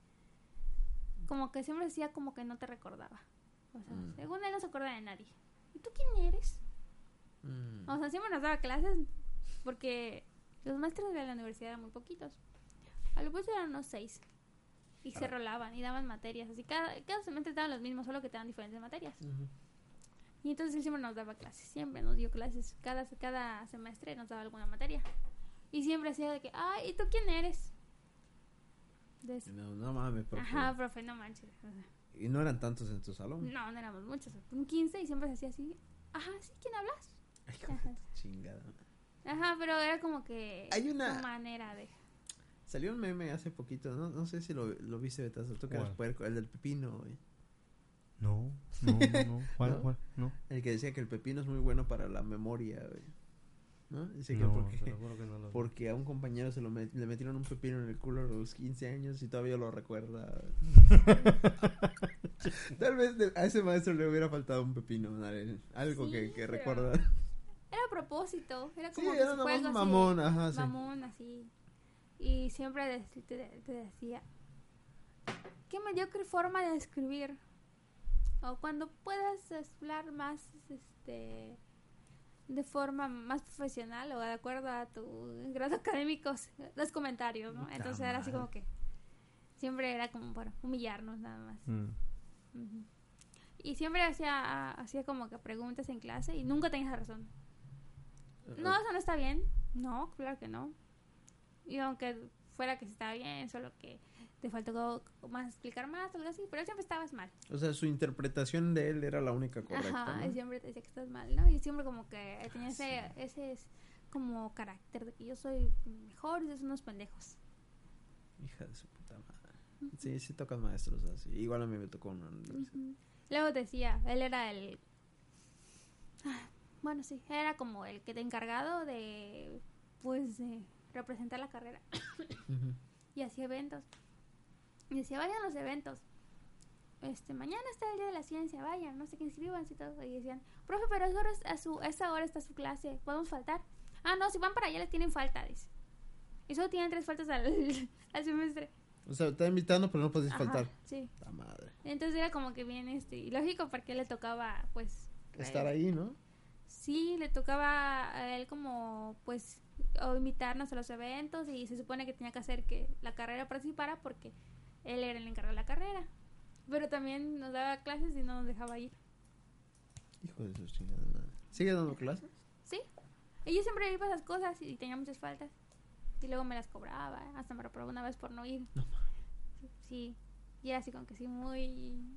Como que siempre decía como que no te recordaba. O sea, Mm. según él no se acuerda de nadie. ¿Y tú quién eres? Mm. O sea, siempre nos daba clases porque los maestros de la universidad eran muy poquitos. A lo mucho eran unos seis. Y se rolaban y daban materias. Así cada, cada semestre daban los mismos, solo que te daban diferentes materias. Y entonces él siempre nos daba clases, siempre nos dio clases. Cada, cada semestre nos daba alguna materia. Y siempre hacía de que, ay, ¿y tú quién eres? De. No, no mames, profe. Ajá, profe, no manches. O sea, ¿Y no eran tantos en tu salón? no, no éramos muchos. Un 15 y siempre se hacía así. Ajá, ¿sí? ¿Quién hablas? Ay, Ajá. chingada. Ajá, pero era como que Hay una- su manera de... Salió un meme hace poquito, no, no sé si lo, lo viste, Betazo, tú que puerco, el del pepino, güey. No. No, no, no. ¿Cuál, ¿No? cuál? No. El que decía que el pepino es muy bueno para la memoria, güey. ¿No? Dice que No, porque, que no lo porque a un compañero se lo met- le metieron un pepino en el culo a los 15 años y todavía lo recuerda. Tal vez a ese maestro le hubiera faltado un pepino, algo Sí, que, que pero- recuerda. Era a propósito. Era Sí, como que era juego así mamón, ajá, sí. mamón así. Y siempre de- te, te decía, qué mediocre forma de escribir. O cuando puedas hablar más este de forma más profesional o de acuerdo a tu grado académico, los comentarios, ¿no? Puta Entonces era así como que siempre era como para humillarnos nada más. Mm. Y siempre hacía, hacía como que preguntas en clase y nunca tenías razón. No, eso no está bien. No, claro que no. Y aunque fuera que sí estaba bien, solo que te faltó más explicar más, algo así, pero siempre estabas mal. O sea, su interpretación de él era la única correcta. Ajá, ¿no? y siempre te decía que estás mal, ¿no? Y siempre como que tenía ese, ese es como carácter de que yo soy mejor y ustedes son unos pendejos. Hija de su puta madre. Sí, sí tocan maestros así. Igual a mí me tocó uno. Ujú. Luego decía, él era el... Ah, Bueno, sí, era como el que te encargado de, pues, de representar la carrera. Y hacía eventos. Y decía, vayan a los eventos. Este, mañana está el día de la ciencia, vayan, no sé qué inscribanse y todo. Y decían, profe, pero a esa hora, a su, a esa hora está su clase, ¿podemos faltar? Ah, no, si van para allá les tienen falta, dice. Y solo tienen tres faltas al, al semestre. O sea, está invitando, pero no puedes Ajá, faltar. Sí. La madre. Entonces era como que bien, este, y lógico, porque le tocaba, pues... Estar eh, ahí, ¿no? Sí, le tocaba a él como, pues, o invitarnos a los eventos y se supone que tenía que hacer que la carrera participara porque él era el encargado de la carrera. Pero también nos daba clases y no nos dejaba ir. Hijo de su chingada madre. ¿Sigue dando clases? Sí. Y yo siempre iba a esas cosas y tenía muchas faltas. Y luego me las cobraba. Hasta me reprobó una vez por no ir. No Sí. Y era así como que sí, muy...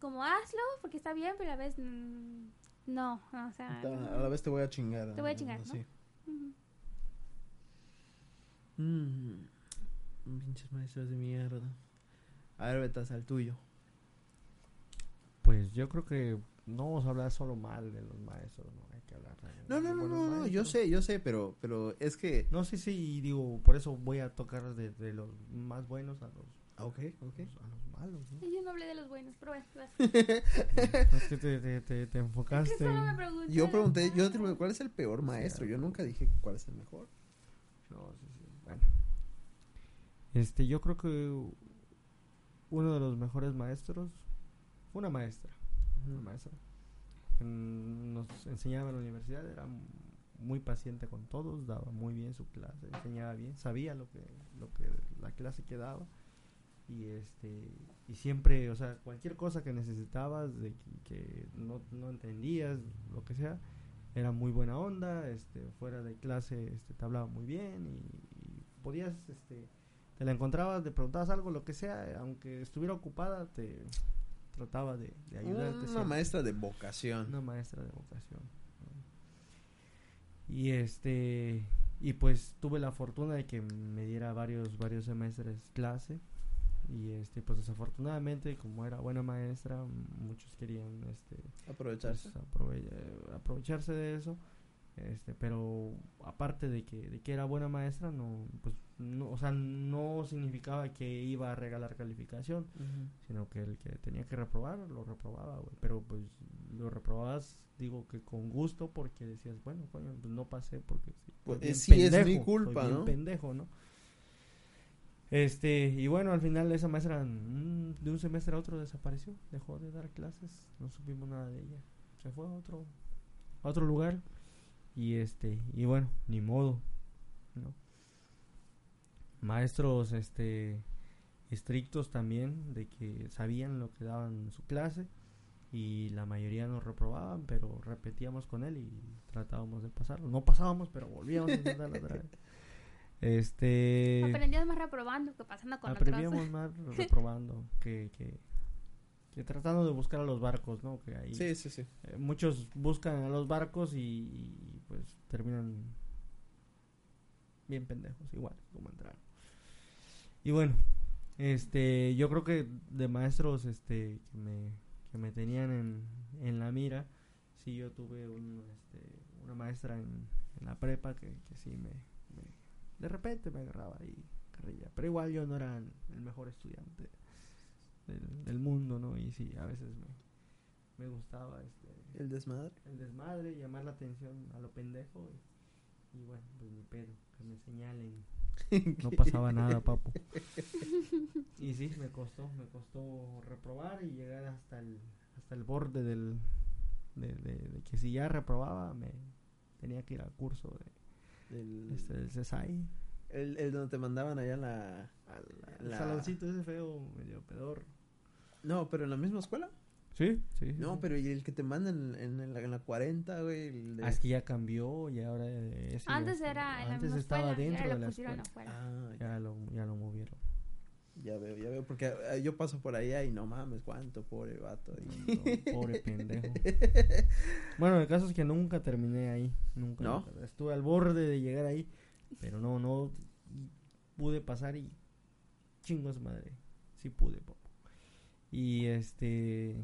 Como hazlo porque está bien, pero a la vez... mm, no, o sea... A la vez te voy a chingar. Te voy a chingar, ¿no? Así. ujú. Mm, pinches maestros de mierda. A ver, vetas al tuyo. Pues yo creo que no vamos a hablar solo mal de los maestros, no hay que hablar No, no, no, no, no, yo sé, yo sé, pero, pero es que... No, sí, sí, y digo, por eso voy a tocar de, de los más buenos a los, Ah, Ok, ok. a los malos, ¿no? Yo no hablé de los buenos, pero bueno, vas. es que te, te, te, te ¿Qué enfocaste. solo me en- pregunté? Yo pregunté, yo te pregunté, ¿cuál es el peor maestro? Yo nunca dije cuál es el mejor. No, sí, sí, bueno. Este, yo creo que uno de los mejores maestros fue una maestra. Una maestra. que Nos enseñaba en la universidad, era muy paciente con todos, daba muy bien su clase, enseñaba bien, sabía lo que, lo que la clase que daba. Y este y siempre, o sea, cualquier cosa que necesitabas, de que, que no, no entendías, lo que sea, era muy buena onda, este, fuera de clase este, te hablaba muy bien y, y podías, este, te la encontrabas, te preguntabas algo, lo que sea, aunque estuviera ocupada, te trataba de, de ayudarte. Una siempre. maestra de vocación. Una maestra de vocación. Y este y pues tuve la fortuna de que me diera varios varios semestres clase y este pues desafortunadamente como era buena maestra muchos querían este Aprovecharse. pues, aprove- eh, aprovecharse de eso este pero aparte de que de que era buena maestra no pues no o sea no significaba que iba a regalar calificación sino que el que tenía que reprobar lo reprobaba, güey. Pero pues lo reprobabas, digo que con gusto, porque decías, bueno, coño, pues no pasé porque sí, Pues, bien sí, es mi culpa, ¿no? pendejo, ¿no? Este, y bueno, al final esa maestra mm, de un semestre a otro desapareció, dejó de dar clases, no supimos nada de ella. Se fue a otro a otro lugar y este, y bueno, ni modo, ¿no? Maestros este estrictos también de que sabían lo que daban en su clase y la mayoría nos reprobaban, pero repetíamos con él y tratábamos de pasarlo. No pasábamos, pero volvíamos a intentarlo otra vez. Este Aprendías más reprobando que pasando con aprendíamos otros. más reprobando que, que, que tratando de buscar a los barcos, ¿no? Que ahí Sí, sí, sí. eh, muchos buscan a los barcos y, y, pues terminan bien pendejos, igual como entraron. Y bueno, este, yo creo que de maestros, este, que me, que me tenían en, en la mira. Sí, yo tuve un, este, una maestra en, en la prepa que, que sí me, me- De repente me agarraba ahí carrilla. Pero igual yo no era el mejor estudiante del, del mundo, ¿no? Y sí, a veces me, me gustaba este El desmadre. el desmadre, llamar la atención a lo pendejo. Y, y bueno, pues ni pedo, que me señalen. No pasaba nada, papo. Y sí, me costó, me costó reprobar y llegar hasta el, hasta el borde del, de, de- de que si ya reprobaba, me tenía que ir al curso de, El, este, del CESAI. el, el donde te mandaban allá la... Al, al La- saloncito ese feo, medio pedor. No, pero en la misma escuela. Sí, sí. No, sí. pero ¿y el que te mandan en, en la, en la 40, güey? El de- Ah, es que ya cambió y ahora Antes era en la antes misma estaba escuela, dentro de la pusieron escuela. afuera. Ah, Ya lo, ya lo movieron. ya veo, ya veo. Porque eh, yo paso por allá y no mames, cuánto, pobre vato. y- No, pobre pendejo. Bueno, el caso es que nunca terminé ahí. Nunca. ¿No? nunca. Estuve al borde de llegar ahí. Pero no, no pude pasar y chingos madre. Sí pude, papo. Y este.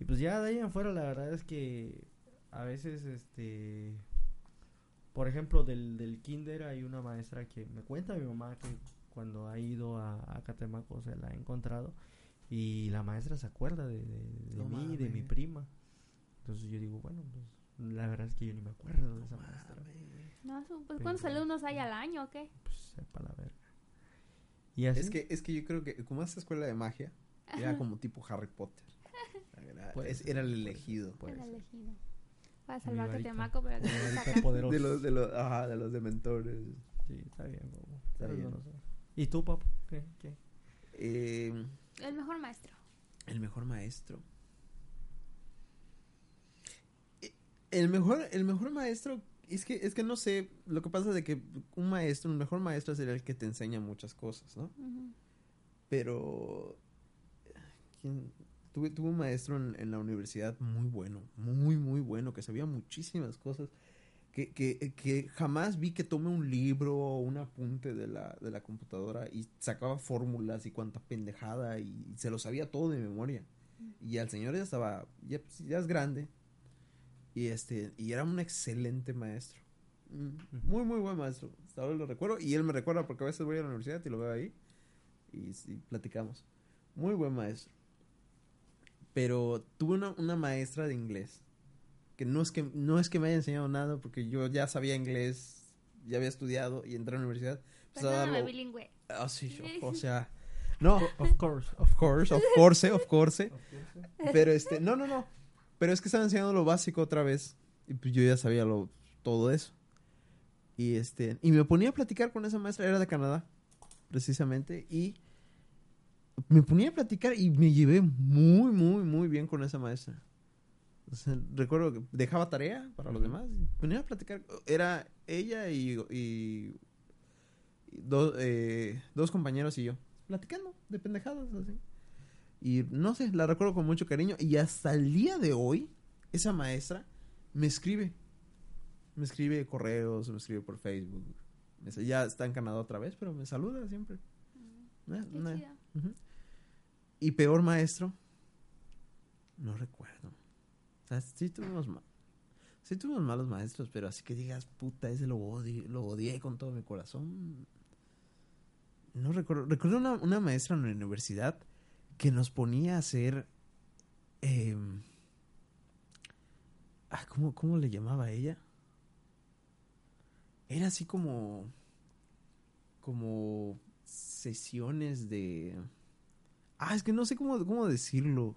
Y pues ya de ahí en fuera, la verdad es que a veces, este. Por ejemplo, del, del kinder hay una maestra que me cuenta mi mamá que cuando ha ido a, a Catemaco se la ha encontrado. Y la maestra se acuerda de, de, de No mí, de mi prima. Entonces yo digo, bueno, pues la verdad es que yo ni me acuerdo de esa maestra. No, pues Pero- ¿cuántos alumnos hay al año o qué? Pues sepa la verga. Y así. Es que, es que yo creo que como esta escuela de magia, era como tipo Harry Potter. Era, es- era el elegido. Era ser. elegido. Para Mi salvar varita. Catemaco, pero que. De los, de los, ajá, de los dementores. Sí, está bien, papu. Está Pero bien. no lo sé. ¿Y tú. ¿Qué? Eh, El mejor maestro. el mejor maestro. Eh, El mejor, el mejor maestro, es que, es que no sé, lo que pasa es de que un maestro, un mejor maestro sería el que te enseña muchas cosas, ¿no? Pero ¿quién? Tuve, tuve un maestro en, en la universidad muy bueno, muy, muy bueno, que sabía muchísimas cosas, que, que, que jamás vi que tome un libro o un apunte de la, de la computadora y sacaba fórmulas y cuanta pendejada y se lo sabía todo de memoria. Y al señor ya estaba, ya, pues, ya es grande. Y este, y era un excelente maestro. Mm, Muy, muy buen maestro. Hasta ahora lo recuerdo. Y él me recuerda porque a veces voy a la universidad y lo veo ahí. Y sí, platicamos. Muy buen maestro. Pero tuve una, una maestra de inglés. Que no es que, no es que me haya enseñado nada, porque yo ya sabía inglés, ya había estudiado y entré a la universidad. Empecé a darlo- bilingüe. Ah, sí, yo- o sea, no, Of course. of course, of course, of course. Of course. Pero este, no, no, no. Pero es que estaba enseñando lo básico otra vez. Y pues yo ya sabía lo, todo eso. Y este, y me ponía a platicar con esa maestra, era de Canadá, precisamente. Y me ponía a platicar y me llevé muy, muy, muy bien con esa maestra. O sea, recuerdo que dejaba tarea para los demás. y Ponía a platicar. Era ella y, y, y dos, eh, dos compañeros y yo. Platicando de pendejadas así. Y no sé, la recuerdo con mucho cariño. Y hasta el día de hoy, esa maestra me escribe. Me escribe correos, me escribe por Facebook. Ya está en Canadá otra vez, pero me saluda siempre. Mm, Eh, Qué una- Y peor maestro, no recuerdo. O sea, sí tuvimos, ma- malos maestros, pero así que digas, puta, ese lo lo odié con todo mi corazón. No recuerdo. Recuerdo una, maestra en la universidad que nos ponía a hacer... em, ah, ¿cómo, ¿Cómo le llamaba ella? Era así como... Como sesiones de... Ah, es que no sé cómo, cómo decirlo.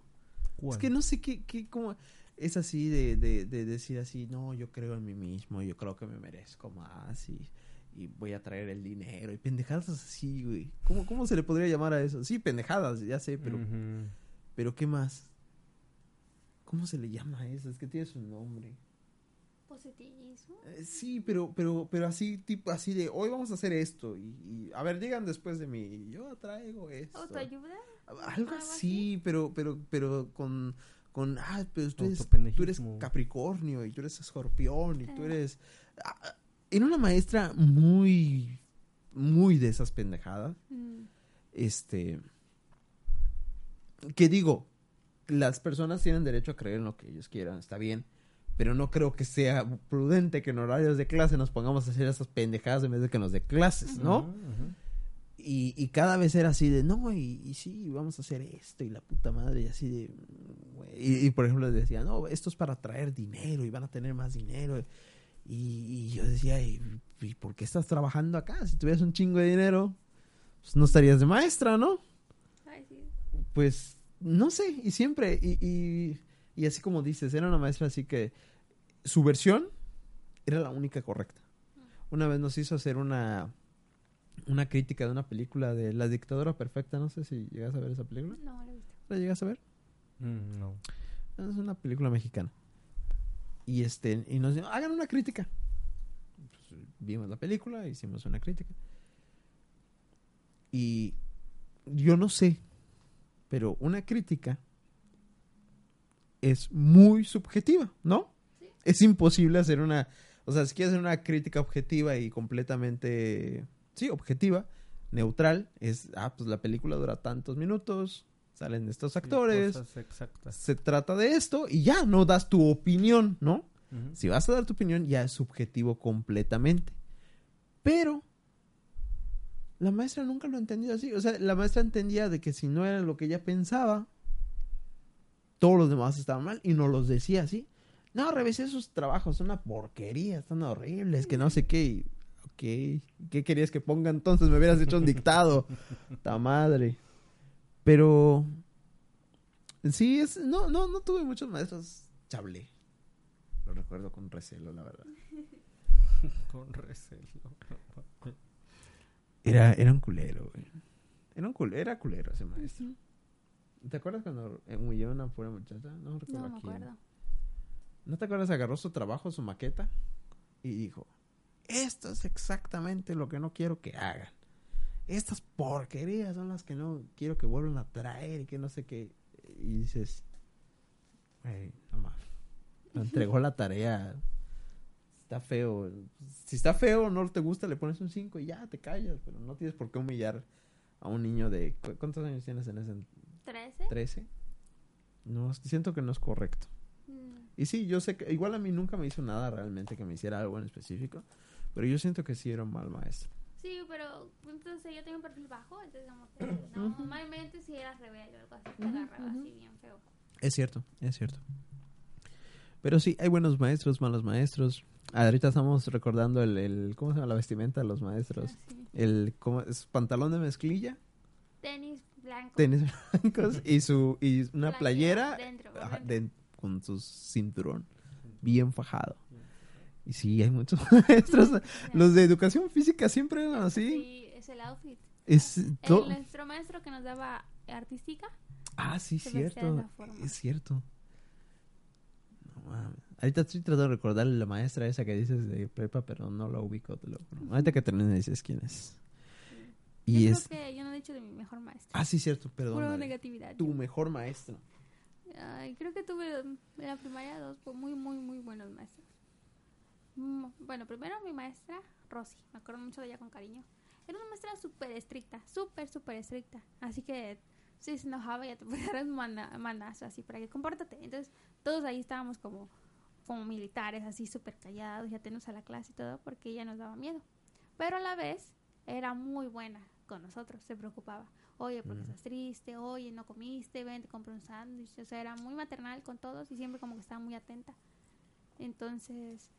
¿Cuál? Es que no sé qué, qué cómo... Es así de, de, de decir así, no, yo creo en mí mismo, yo creo que me merezco más y, y voy a traer el dinero y pendejadas así, güey. ¿Cómo, ¿Cómo se le podría llamar a eso? Sí, pendejadas, ya sé, pero, pero ¿qué más? ¿Cómo se le llama a eso? Es que tiene su nombre. Positivismo. Eh, sí, pero, pero, pero así, tipo, así de, hoy vamos a hacer esto y, y, a ver, llegan después de mí, yo traigo esto. Autoayuda. Algo ¿Algo así, pero, pero, pero con, con, ah, pero tú eres, tú eres Capricornio y tú eres Escorpión y tú Ah. eres... ah, ah, era una maestra muy, muy de esas pendejadas. Mm, Este, que digo, las personas tienen derecho a creer en lo que ellos quieran, está bien. Pero no creo que sea prudente que en horarios de clase nos pongamos a hacer esas pendejadas en vez de que nos dé clases, ¿no? Y, y cada vez era así de, no, y, y sí, vamos a hacer esto y la puta madre, y así de. Y, y, por ejemplo les decía, no, esto es para traer dinero y van a tener más dinero. Y, y yo decía, ¿y, y por qué estás trabajando acá? Si tuvieras un chingo de dinero, pues no estarías de maestra, ¿no? Ay, sí. Pues, no sé, y siempre, y, y, así como dices, era una maestra así que su versión era la única correcta. Una vez nos hizo hacer una, una crítica de una película de La dictadura perfecta, no sé si llegas a ver esa película. No, lo he visto. ¿La llegas a ver? Mm, no. Es una película mexicana. Y este, y nos dijo, hagan una crítica. Pues, vimos la película, hicimos una crítica. Y yo no sé, pero una crítica es muy subjetiva, ¿no? Sí. Es imposible hacer una, o sea, si quieres hacer una crítica objetiva y completamente, sí, objetiva, neutral, es, ah, pues la película dura tantos minutos, salen estos actores, se trata de esto y ya no das tu opinión, ¿no? Si vas a dar tu opinión, ya es subjetivo completamente. Pero la maestra nunca lo entendió así. O sea, la maestra entendía de que si no era lo que ella pensaba, todos los demás estaban mal y no los decía así. No, revisé sus trabajos, son una porquería, están horribles, que no sé qué. Y, ok, ¿qué querías que ponga entonces? Me hubieras hecho un dictado. Ta madre. Pero sí, es, no, no, no tuve muchos maestros chablé. Lo recuerdo con recelo, la verdad. Con recelo. Era, era un culero, güey. Era un culero, era culero ese maestro. ¿Te acuerdas cuando humilló a una pobre muchacha? No recuerdo No me quién. acuerdo. ¿No te acuerdas? Agarró su trabajo, su maqueta y dijo, esto es exactamente lo que no quiero que hagan. Estas porquerías son las que no quiero que vuelvan a traer y que no sé qué. Y dices, "Güey, no mames. Me entregó la tarea. Está feo. Si está feo, no te gusta, le pones un 5 y ya te callas. Pero no tienes por qué humillar a un niño de... ¿cu- ¿Cuántos años tienes en ese? ¿Trece? ¿13? No, siento que no es correcto. Mm, Y sí, yo sé que igual a mí nunca me hizo nada realmente que me hiciera algo en específico, pero yo siento que sí era un mal maestro. Sí, pero entonces yo tengo un perfil bajo, entonces como que no, normalmente si eras rebelde o algo así, te agarraba así bien feo. Es cierto, es cierto. Pero sí, hay buenos maestros, malos maestros. Ah, Ahorita estamos recordando el, el ¿cómo se llama la vestimenta de los maestros? Así. El ¿cómo es? pantalón de mezclilla, Tenis blanco. tenis blancos y su y una playera Dentro, por ajá, dentro. de- con su cinturón bien fajado. Y sí, hay muchos maestros. Los de educación física siempre eran así. Sí, es el outfit. Es El, nuestro maestro que nos daba artística, Ah, sí, cierto. Es cierto. No mames. Ahorita estoy tratando de recordar la maestra esa que dices de prepa, pero no la ubico. Te lo. Ahorita que termine dices quién es. Y yo es... creo que yo no he dicho de mi mejor maestro. Ah, sí, cierto, perdón. Puro negatividad. Tu mejor maestro. Ay, creo que tuve en la primaria dos muy, muy, muy buenos maestros. Mm, Bueno, primero mi maestra, Rosy. Me acuerdo mucho de ella con cariño. Era una maestra súper estricta, súper, súper estricta. Así que si se enojaba ya te podía dar un mandazo así para que compórtate. Entonces todos ahí estábamos como, como militares, así súper callados, ya tenemos a la clase y todo, porque ella nos daba miedo. Pero a la vez era muy buena con nosotros, se preocupaba. Oye, ¿por qué Ujú. estás triste? Oye, no comiste, ven, te compro un sándwich. O sea, era muy maternal con todos y siempre como que estaba muy atenta. Entonces,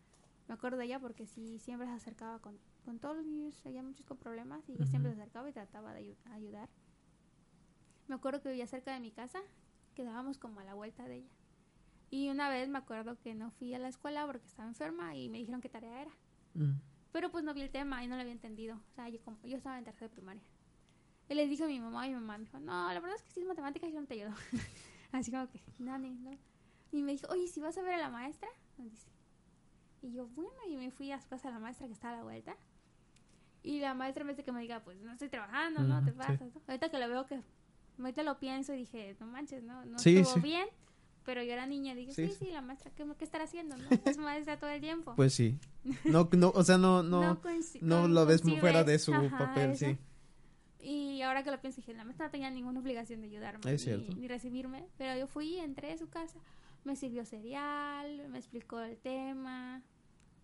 me acuerdo de ella porque sí, siempre se acercaba con, con todos los niños, había muchos con problemas y ella siempre se acercaba y trataba de ayu- ayudar. Me acuerdo que vivía cerca de mi casa, quedábamos como a la vuelta de ella. Y una vez me acuerdo que no fui a la escuela porque estaba enferma y me dijeron qué tarea era. Mm. Pero pues no vi el tema y no lo había entendido. O sea, yo, como, yo estaba en tercera de primaria. Y le dije a mi mamá y mi mamá me dijo, no, la verdad es que si es matemáticas yo no te ayudo. Así como que, no, no. Y me dijo, oye, si vas a ver a la maestra, nos dice. Y yo, bueno, y me fui a su casa a la maestra que estaba a la vuelta. Y la maestra vez de que me diga, pues no estoy trabajando, ¿no? Te sí. pasas, ¿no? Ahorita que lo veo que, ahorita lo pienso y dije, no manches, no, no Sí, estuvo sí. bien. Pero yo era niña, dije, Sí, sí, sí. sí, la maestra, ¿qué, qué estará haciendo? ¿no? Es maestra todo el tiempo. Pues sí. No, no, o sea, no, no, no lo ves concibes, fuera de su ajá, papel, eso. sí. Y ahora que lo pienso, dije, la maestra no tenía ninguna obligación de ayudarme Es ni- cierto. Ni, recibirme. Pero yo fui, entré a su casa, me sirvió cereal, me explicó el tema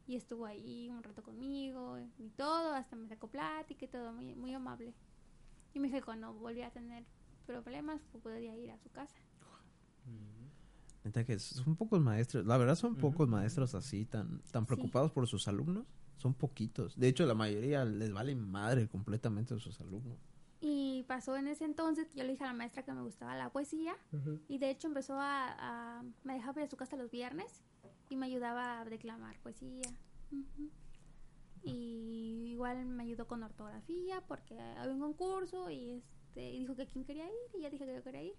y estuvo ahí un rato conmigo y todo, hasta me sacó plática y todo, muy, muy amable. Y me dije, cuando volví a tener problemas, pues podía ir a su casa. Neta que son pocos maestros, la verdad son pocos maestros así tan tan Sí. preocupados por sus alumnos, son poquitos. De hecho, la mayoría les vale madre completamente a sus alumnos. Y pasó en ese entonces que yo le dije a la maestra que me gustaba la poesía y de hecho empezó a, a- me dejaba ir a su casa los viernes y me ayudaba a declamar poesía. Y igual me ayudó con ortografía porque había un concurso y este y dijo que quién quería ir y ya dije que yo quería ir.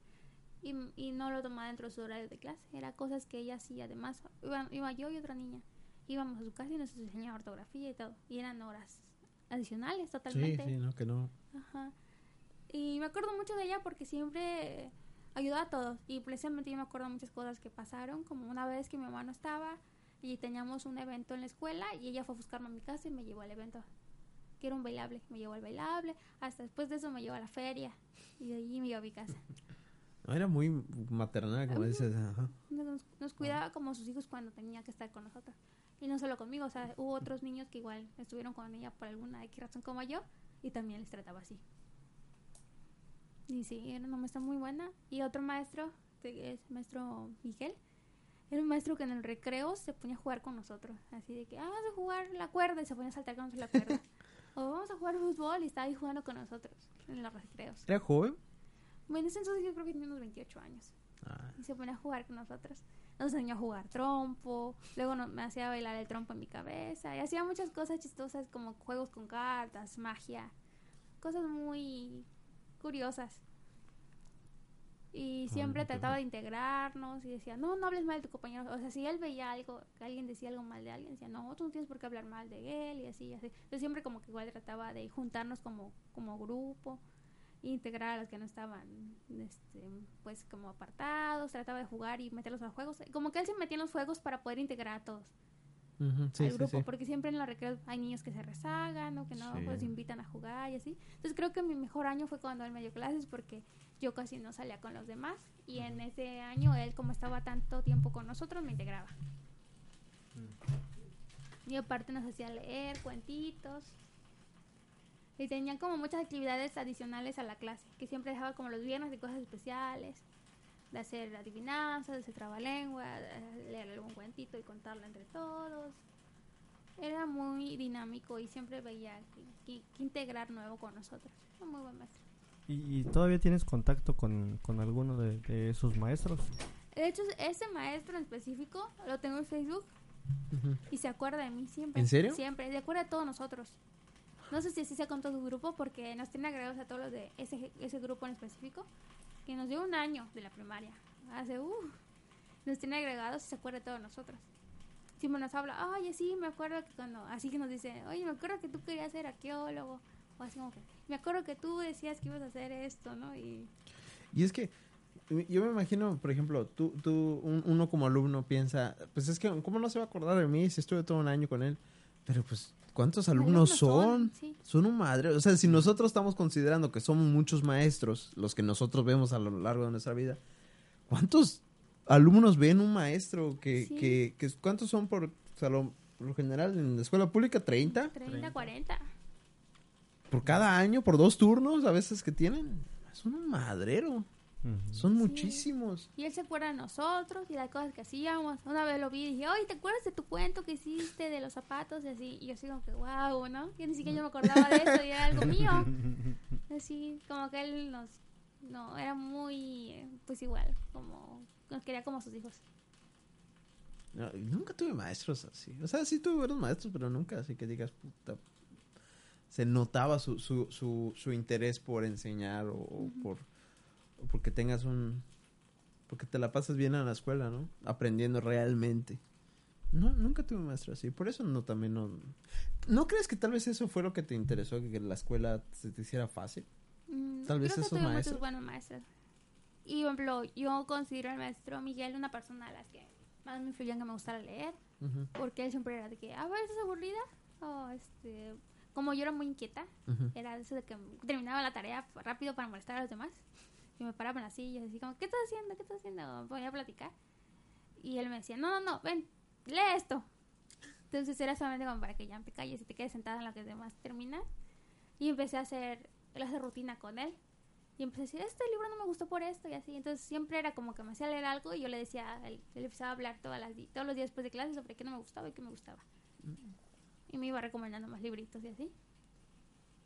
Y, y no lo tomaba dentro de su horario de clase, era cosas que ella hacía. Además, iba, iba yo y otra niña. Íbamos a su casa y nos enseñaba ortografía y todo. Y eran horas adicionales totalmente. Sí, sí, no que no. Ajá. Y me acuerdo mucho de ella porque siempre ayudó a todos. Y precisamente yo me acuerdo muchas cosas que pasaron, como una vez que mi mamá no estaba y teníamos un evento en la escuela y ella fue a buscarme a mi casa y me llevó al evento. Que era un bailable. Me llevó al bailable. Hasta después de eso me llevó a la feria. Y de allí me llevó a mi casa. No, era muy maternal, como dices. Ajá. Nos, nos cuidaba como sus hijos cuando tenía que estar con nosotros. Y no solo conmigo, o sea, hubo otros niños que igual estuvieron con ella por alguna X razón como yo y también les trataba así. Y sí, era una maestra muy buena. Y otro maestro, que es maestro Miguel, era un maestro que en el recreo se ponía a jugar con nosotros. Así de que, ah, vamos a jugar la cuerda y se ponía a saltar con nosotros la cuerda. o vamos a jugar fútbol y estaba ahí jugando con nosotros en los recreos. ¿Era joven? Bueno, en ese entonces yo creo que tenía unos 28 años Ah, y se ponía a jugar con nosotros. Nos enseñó a jugar trompo, luego no- me hacía bailar el trompo en mi cabeza y hacía muchas cosas chistosas como juegos con cartas, magia, cosas muy curiosas. Y siempre trataba de integrarnos y decía, no, no hables mal de tu compañero. O sea, si él veía algo, que alguien decía algo mal de alguien, decía, no, tú no tienes por qué hablar mal de él y así y así. Entonces siempre como que igual trataba de juntarnos como, como grupo integrar a los que no estaban este, pues como apartados, trataba de jugar y meterlos a los juegos. Como que él se metía en los juegos para poder integrar a todos sí, al grupo, sí. porque siempre en los recreos hay niños que se rezagan o que no pues invitan a jugar y así. Entonces creo que mi mejor año fue cuando él me dio clases porque yo casi no salía con los demás y en ese año él como estaba tanto tiempo con nosotros me integraba. Y aparte nos hacía leer cuentitos. Y tenían como muchas actividades adicionales a la clase, que siempre dejaba como los viernes de cosas especiales, de hacer adivinanzas, de hacer trabalengua, de leer algún cuentito y contarlo entre todos. Era muy dinámico y siempre veía que, que- que integrar nuevo con nosotros. Era muy buen maestro. ¿Y, y todavía tienes contacto con, con alguno de, de esos maestros? De hecho, ese maestro en específico lo tengo en Facebook y se acuerda de mí siempre. ¿En serio? Siempre, se acuerda de todos nosotros. No sé si así sea con todo su grupo porque nos tiene agregados a todos los de ese, ese grupo en específico, que nos dio un año de la primaria. Hace, uh, nos tiene agregados y se acuerda de todos nosotros. Siempre nos habla, oye, sí, me acuerdo que cuando, así que nos dice, oye, me acuerdo que tú querías ser arqueólogo, o así como que, me acuerdo que tú decías que ibas a hacer esto, ¿no? Y Y es que yo me imagino, por ejemplo, tú, tú un- uno como alumno piensa, pues es que, ¿cómo no se va a acordar de mí si estuve todo un año con él? Pero pues, ¿cuántos alumnos, son? Sí. Son un madre. O sea, si nosotros estamos considerando que somos muchos maestros, los que nosotros vemos a lo largo de nuestra vida, ¿cuántos alumnos ven un maestro? Que, Sí. que, que- ¿Cuántos son por, o sea, lo, por lo general en la escuela pública? ¿30? 30, 40. ¿Por cada año? ¿Por dos turnos a veces que tienen? Son un madrero. Son Sí. muchísimos. Y él se acuerda de nosotros y las cosas que hacíamos. Una vez lo vi y dije, oye, ¿te acuerdas de tu cuento que hiciste de los zapatos? Y así, y yo así como que, wow, ¿no? Y ni siquiera yo me acordaba de eso y era algo mío. Así, como que él nos, no, era muy, eh, pues igual, como, nos quería como sus hijos. No, nunca tuve maestros así. O sea, sí tuve buenos maestros, pero nunca así que digas, puta. Se notaba su, su, su, su interés por enseñar o, o por o porque tengas un... Porque te la pasas bien en la escuela, ¿no? Aprendiendo realmente. No, nunca tuve maestro así. Por eso no también no... ¿No crees que tal vez eso fue lo que te interesó? Que la escuela se te hiciera fácil. Mm, Tal vez esos maestros. buenos maestros. Y, por ejemplo, yo considero al maestro Miguel una persona a las que más me influían que me gustara leer. Porque él siempre era de que, a ver, ¿estás aburrida? O este, como yo era muy inquieta, era eso de que terminaba la tarea rápido para molestar a los demás. Y me paraba en las sillas, así como, ¿qué estás haciendo? ¿Qué estás haciendo? Ponía a platicar. Y él me decía, no, no, no, ven, lee esto. Entonces era solamente como para que ya te calles y te quedes sentada en lo que demás termina. Y empecé a hacer clase de rutina con él. Y empecé a decir, este libro no me gustó por esto y así. Entonces siempre era como que me hacía leer algo y yo le decía, él, él empezaba a hablar todas las, todos los días después de clase sobre qué no me gustaba y qué me gustaba. Y me iba recomendando más libritos y así.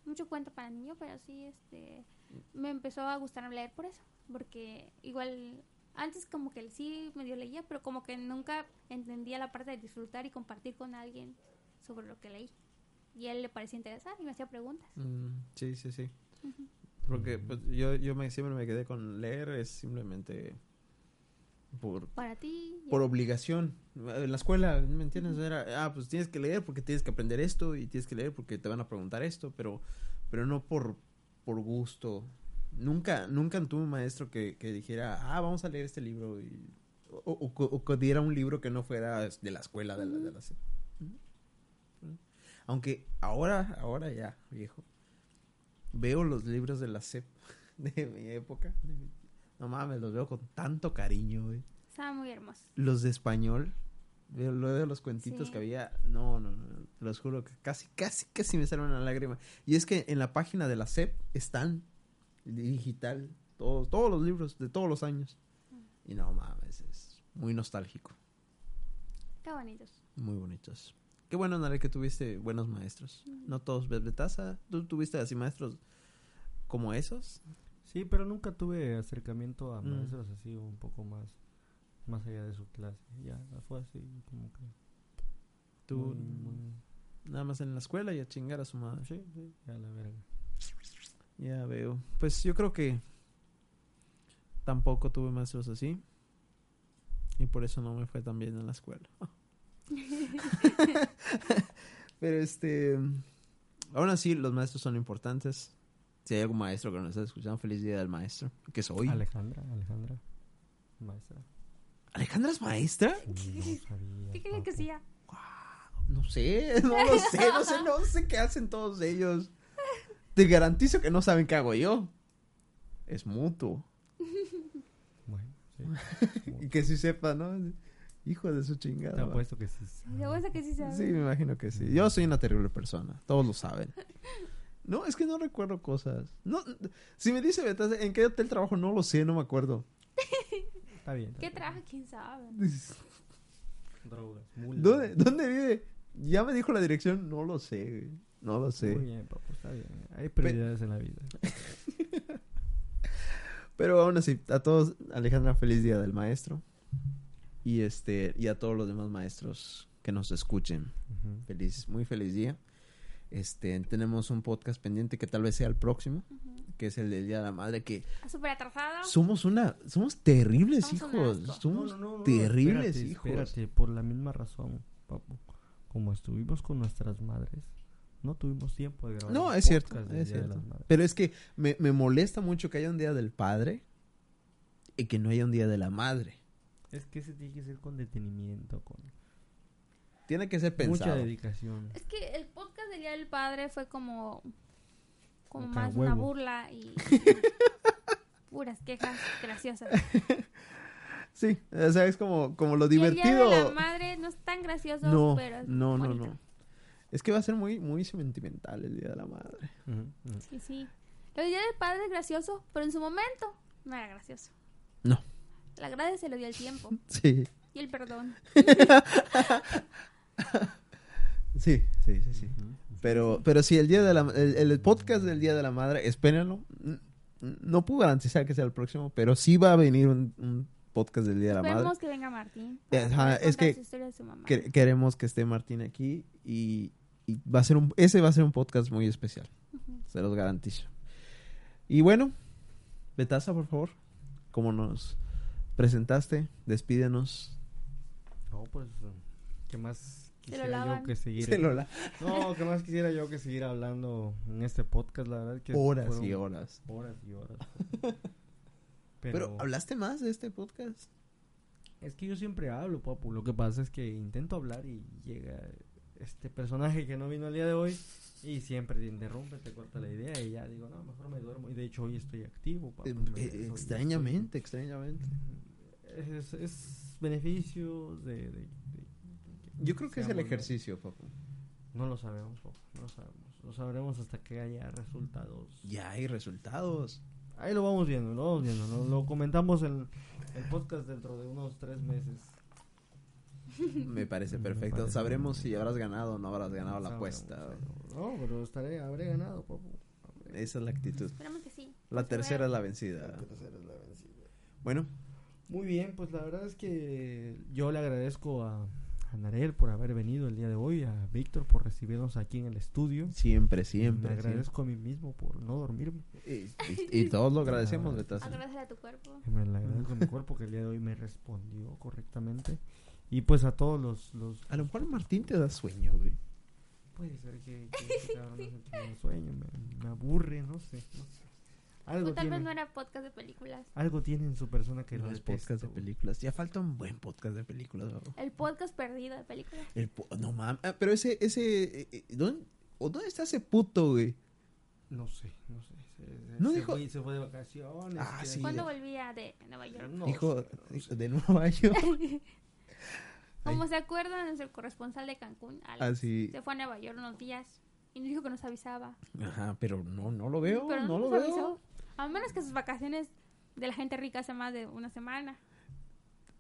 Mucho cuento para niño, pero sí, este, me empezó a gustar leer por eso. Porque igual, antes como que sí medio leía, pero como que nunca entendía la parte de disfrutar y compartir con alguien sobre lo que leí. Y a él le parecía interesante y me hacía preguntas. Mm, sí, sí, sí. Porque pues, yo, yo me, siempre me quedé con leer, es simplemente por, Para ti. ya. por obligación. En la escuela, ¿me entiendes? Era, ah, pues tienes que leer porque tienes que aprender esto y tienes que leer porque te van a preguntar esto, pero, pero no por, por gusto. Nunca, nunca tuve un maestro que, que dijera, ah, vamos a leer este libro y, o, o- o que diera un libro que no fuera de la escuela, de la, de la. Aunque ahora, ahora ya, viejo, veo los libros de la SEP de mi época. No mames, los veo con tanto cariño, güey Estaba muy hermoso. los de español, lo de los cuentitos Sí. que había, no, no, no, los juro que casi, casi, casi me sale una lágrima. Y es que en la página de la SEP están digital todos, todos los libros de todos los años. Y no mames, es muy nostálgico, Qué bonitos. muy bonitos. Qué bueno, Nare, que tuviste buenos maestros. No todos, Betasa, ¿tú tuviste así maestros como esos? Sí, pero nunca tuve acercamiento a Mm. maestros así un poco más más allá de su clase. Ya fue así como que Tú muy- muy- nada más en la escuela y a chingar a su madre. sí, sí, ya la verga. Ya veo. Pues yo creo que tampoco tuve maestros así. Y por eso no me fue tan bien en la escuela. Pero este. Aún así, los maestros son importantes. Si hay algún maestro que nos está escuchando, feliz día del maestro. Que soy. Alejandra, Alejandra, maestra. ¿Alejandra es maestra? Sí, no sabía, ¿Qué quería que sea? No sé, no lo sé, no sé, no sé qué hacen todos ellos. Te garantizo que no saben qué hago yo. Es mutuo. Bueno, sí. Y que sí sepa, ¿no? Hijo de su chingada. Te apuesto que sí. De vuelta que sí sabe. Sí, me imagino que sí. Yo soy una terrible persona. Todos lo saben. No, es que no recuerdo cosas. No, si me dice Betas, ¿en qué hotel trabajo? No lo sé, no me acuerdo. Está bien. está ¿Qué bien. trabaja? ¿Quién sabe? Drogas. ¿Dónde, ¿Dónde vive? Ya me dijo la dirección. No lo sé, güey. No lo sé. Muy bien, papu, está bien. Hay prioridades en la vida. Pero aún así, a todos, Alejandra, feliz día del maestro. Y este, y a todos los demás maestros que nos escuchen. Feliz, muy feliz día. Este, tenemos un podcast pendiente que tal vez sea el próximo, que es el del Día de la Madre, que Ah, Súper atrasado. somos una, somos terribles Somos hijos, somos No, no, no, no, terribles espérate, hijos. Espérate, por la misma razón, papu. Como estuvimos con nuestras madres, no tuvimos tiempo de grabar. No, es cierto, es Día de cierto. las Madres. Pero es que me, me molesta mucho que haya un Día del Padre y que no haya un Día de la Madre. Es que ese tiene que ser con detenimiento, con Tiene que ser mucha pensado. dedicación. Es que el del Día del Padre fue como, como más una burla y puras quejas graciosas. Sí, o sea, es como, como lo Y el Día divertido. de la Madre no es tan gracioso, No, pero es no, no, bonito. no. Es que va a ser muy, muy sentimental el Día de la Madre. Sí, sí. El Día del Padre es gracioso, pero en su momento no era gracioso. No. La gracia se lo dio el tiempo Sí, y el perdón. sí, sí, sí, sí. Pero, pero sí, el día de la, el, el podcast del Día de la Madre, espérenlo. No puedo garantizar que sea el próximo, pero sí va a venir un, un podcast del Día de la Madre. Esperemos que venga Martín. Ajá, es que- su historia de su mamá. Que- queremos que esté Martín aquí y, y va a ser un, ese va a ser un podcast muy especial. Se los garantizo. Y bueno, Betasa, por favor, como nos presentaste, despídenos. No, pues, ¿qué más Se lo lavan. que seguir? Se lo la- No, ¿qué más quisiera yo que seguir hablando en este podcast? La verdad que Horas fueron y horas. Horas y horas. Pero, Pero, ¿hablaste más de este podcast? es que yo siempre hablo, papu. Lo que pasa es que intento hablar y llega este personaje que no vino el día de hoy Y siempre te interrumpe, te corta la idea y ya digo, no, mejor me duermo. Y de hecho hoy estoy activo. papá, Eh, me eh, extrañamente, extrañamente. Es, es beneficio de, de- de- Yo creo que es el ejercicio, papu. No lo sabemos, papá, no lo sabemos. Lo sabremos hasta que haya resultados. Ya hay resultados. Ahí lo vamos viendo, lo vamos viendo. Lo, lo comentamos en el podcast dentro de unos tres meses. Me parece Me perfecto. parece Sabremos si habrás ganado o no habrás ganado la Sabremos, apuesta. No, pero estaré, habré ganado, papu. Habré- Esa es la actitud. Esperamos que sí. La tercera es la vencida. La tercera es la vencida. Bueno, Muy bien, pues la verdad es que yo le agradezco a, a Narel por haber venido el día de hoy, a Víctor por recibirnos aquí en el estudio. siempre, Me siempre. agradezco a mí mismo por no dormirme. siempre. Y, y- y todos lo agradecemos, Ah. Betas. Agradecer a tu cuerpo. Me le agradezco a mi cuerpo que el día de hoy me respondió correctamente. Y pues a todos los... los A lo mejor Martín te da sueño, güey. puede ser que, que ese cabrón no se tiene sueño, me, me aburre, no sé. no sé. Algo, O tal vez tiene, no era podcast de películas. algo tiene en su persona que No lo es podcast de películas. Ya falta un buen podcast de películas. ¿no? El podcast perdido de películas. El po- no mames. Ah, pero ese, ese, eh, eh, ¿dónde, o ¿dónde está ese puto, güey? No sé, no sé. Se, No se dijo- fue, se fue de vacaciones. Ah, sí. ¿Cuándo volvía de Nueva York? No Hijo, sé, no sé. de Nueva York. Como se acuerdan, nuestro corresponsal de Cancún, Alex, Así. se fue a Nueva York unos días y nos dijo que nos avisaba. Ajá, pero no, no lo veo. pero no no lo veo. avisó. A menos que sus vacaciones de la gente rica hace más de una semana.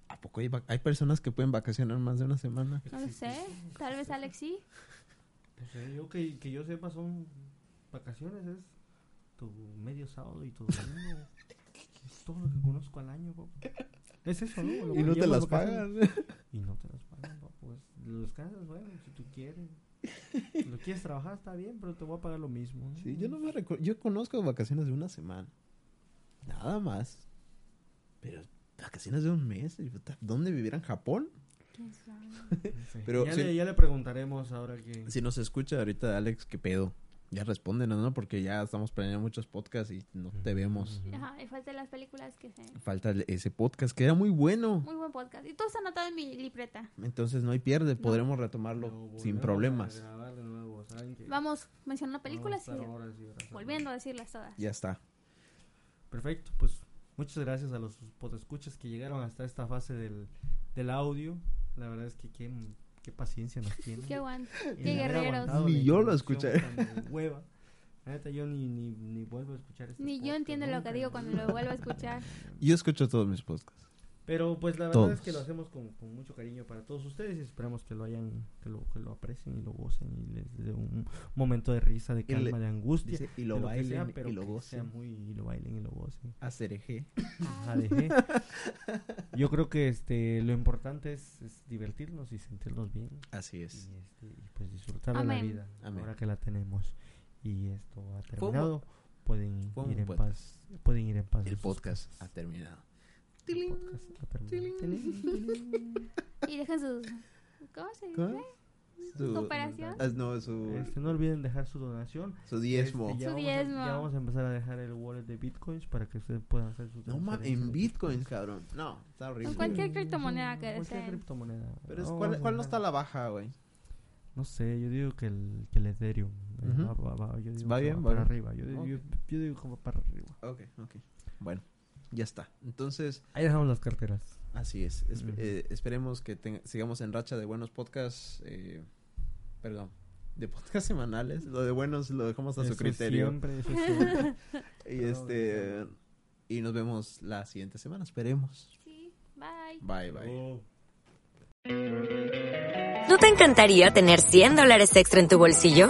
¿A poco hay, hay personas que pueden vacacionar más de una semana? No lo sé. Tal vez Alex sí. No sé, yo que, que yo sepa son vacaciones, es tu medio sábado y tu domingo. es todo lo que conozco al año, papu. Es eso, ¿no? Lo Y no te las pagan. Y no te las pagan, papu. es- Lo descansas, bueno, si tú quieres. Si lo quieres trabajar, está bien, pero te voy a pagar lo mismo. ¿no? Sí, yo no me recuerdo. Yo conozco vacaciones de una semana. Nada más. Pero vacaciones de un mes. ¿Dónde vivirán? ¿Japón? ¿Quién sabe? No. Pero ya, le, ya le preguntaremos ahora que... Si nos escucha ahorita, Alex, ¿qué pedo? Ya respóndenos, ¿no? Porque ya estamos planeando muchos podcasts y no te vemos. Ajá, y falta las películas que se... Falta ese podcast que era muy bueno. Muy buen podcast. Y todo está anotado en mi libreta. Entonces no hay pierde, podremos retomarlo Lo sin problemas. a grabar de nuevo, ¿saben qué? Vamos mencionando películas Vamos a y estar horas y horas volviendo a decirlas todas. Ya está. Perfecto, pues muchas gracias a los podescuchas que llegaron hasta esta fase del, del audio. La verdad es que qué, qué paciencia nos tienen. Qué guan. Y qué guerreros. Ni yo lo escuché. hueva. La neta, yo ni, ni, ni vuelvo a escuchar este Ni yo podcast, entiendo lo nunca. que digo cuando lo vuelvo a escuchar. Yo escucho todos mis podcasts. Pero pues la verdad Todos. es que lo hacemos con, con mucho cariño para todos ustedes y esperamos que lo hayan, que lo, que lo aprecien y lo gocen y les dé un momento de risa, de Y le- calma, de angustia. Dice, y lo bailen sea, pero y lo que sea gocen. muy, y lo bailen y lo gocen. Yo creo que este lo importante es, es divertirnos y sentirnos bien Así y, es. este, y, pues disfrutar de la vida Amén. ahora que la tenemos y esto ha terminado pueden ir en podcast. paz pueden ir en paz El podcast casas. ha terminado. Terminado. Tilín, tilín. Y dejen sus... ¿Cómo se dice? ¿Cómo? Su- Cooperación. Ah, no, su, Este, no olviden dejar su donación su diezmo. Este, ya, Su vamos a, diezmo. ya vamos a empezar a dejar el wallet de bitcoins para que ustedes puedan hacer sus No mames, en bitcoins, cabrón. No, está horrible. Con cualquier criptomoneda que Cualquier deseen. criptomoneda. Pero es, No, ¿cuál, vamos a cuál no está a la baja, güey? No sé, yo digo que el, que el Ethereum eh, Ujú. va, va- va- yo digo Va bien, va para bien. arriba. Yo, digo- Ok. yo, yo digo como para arriba. Ok, ok. Bueno, ya está. Entonces, Ahí dejamos las carteras. así es. Espe- eh, esperemos que sigamos en racha de buenos podcasts. eh, perdón, de podcasts semanales. Lo de buenos lo dejamos a su criterio. Siempre, eso siempre. Y este y nos vemos la siguiente semana, esperemos. Sí, bye. Bye, bye. Oh. ¿No te encantaría tener 100 dólares extra en tu bolsillo?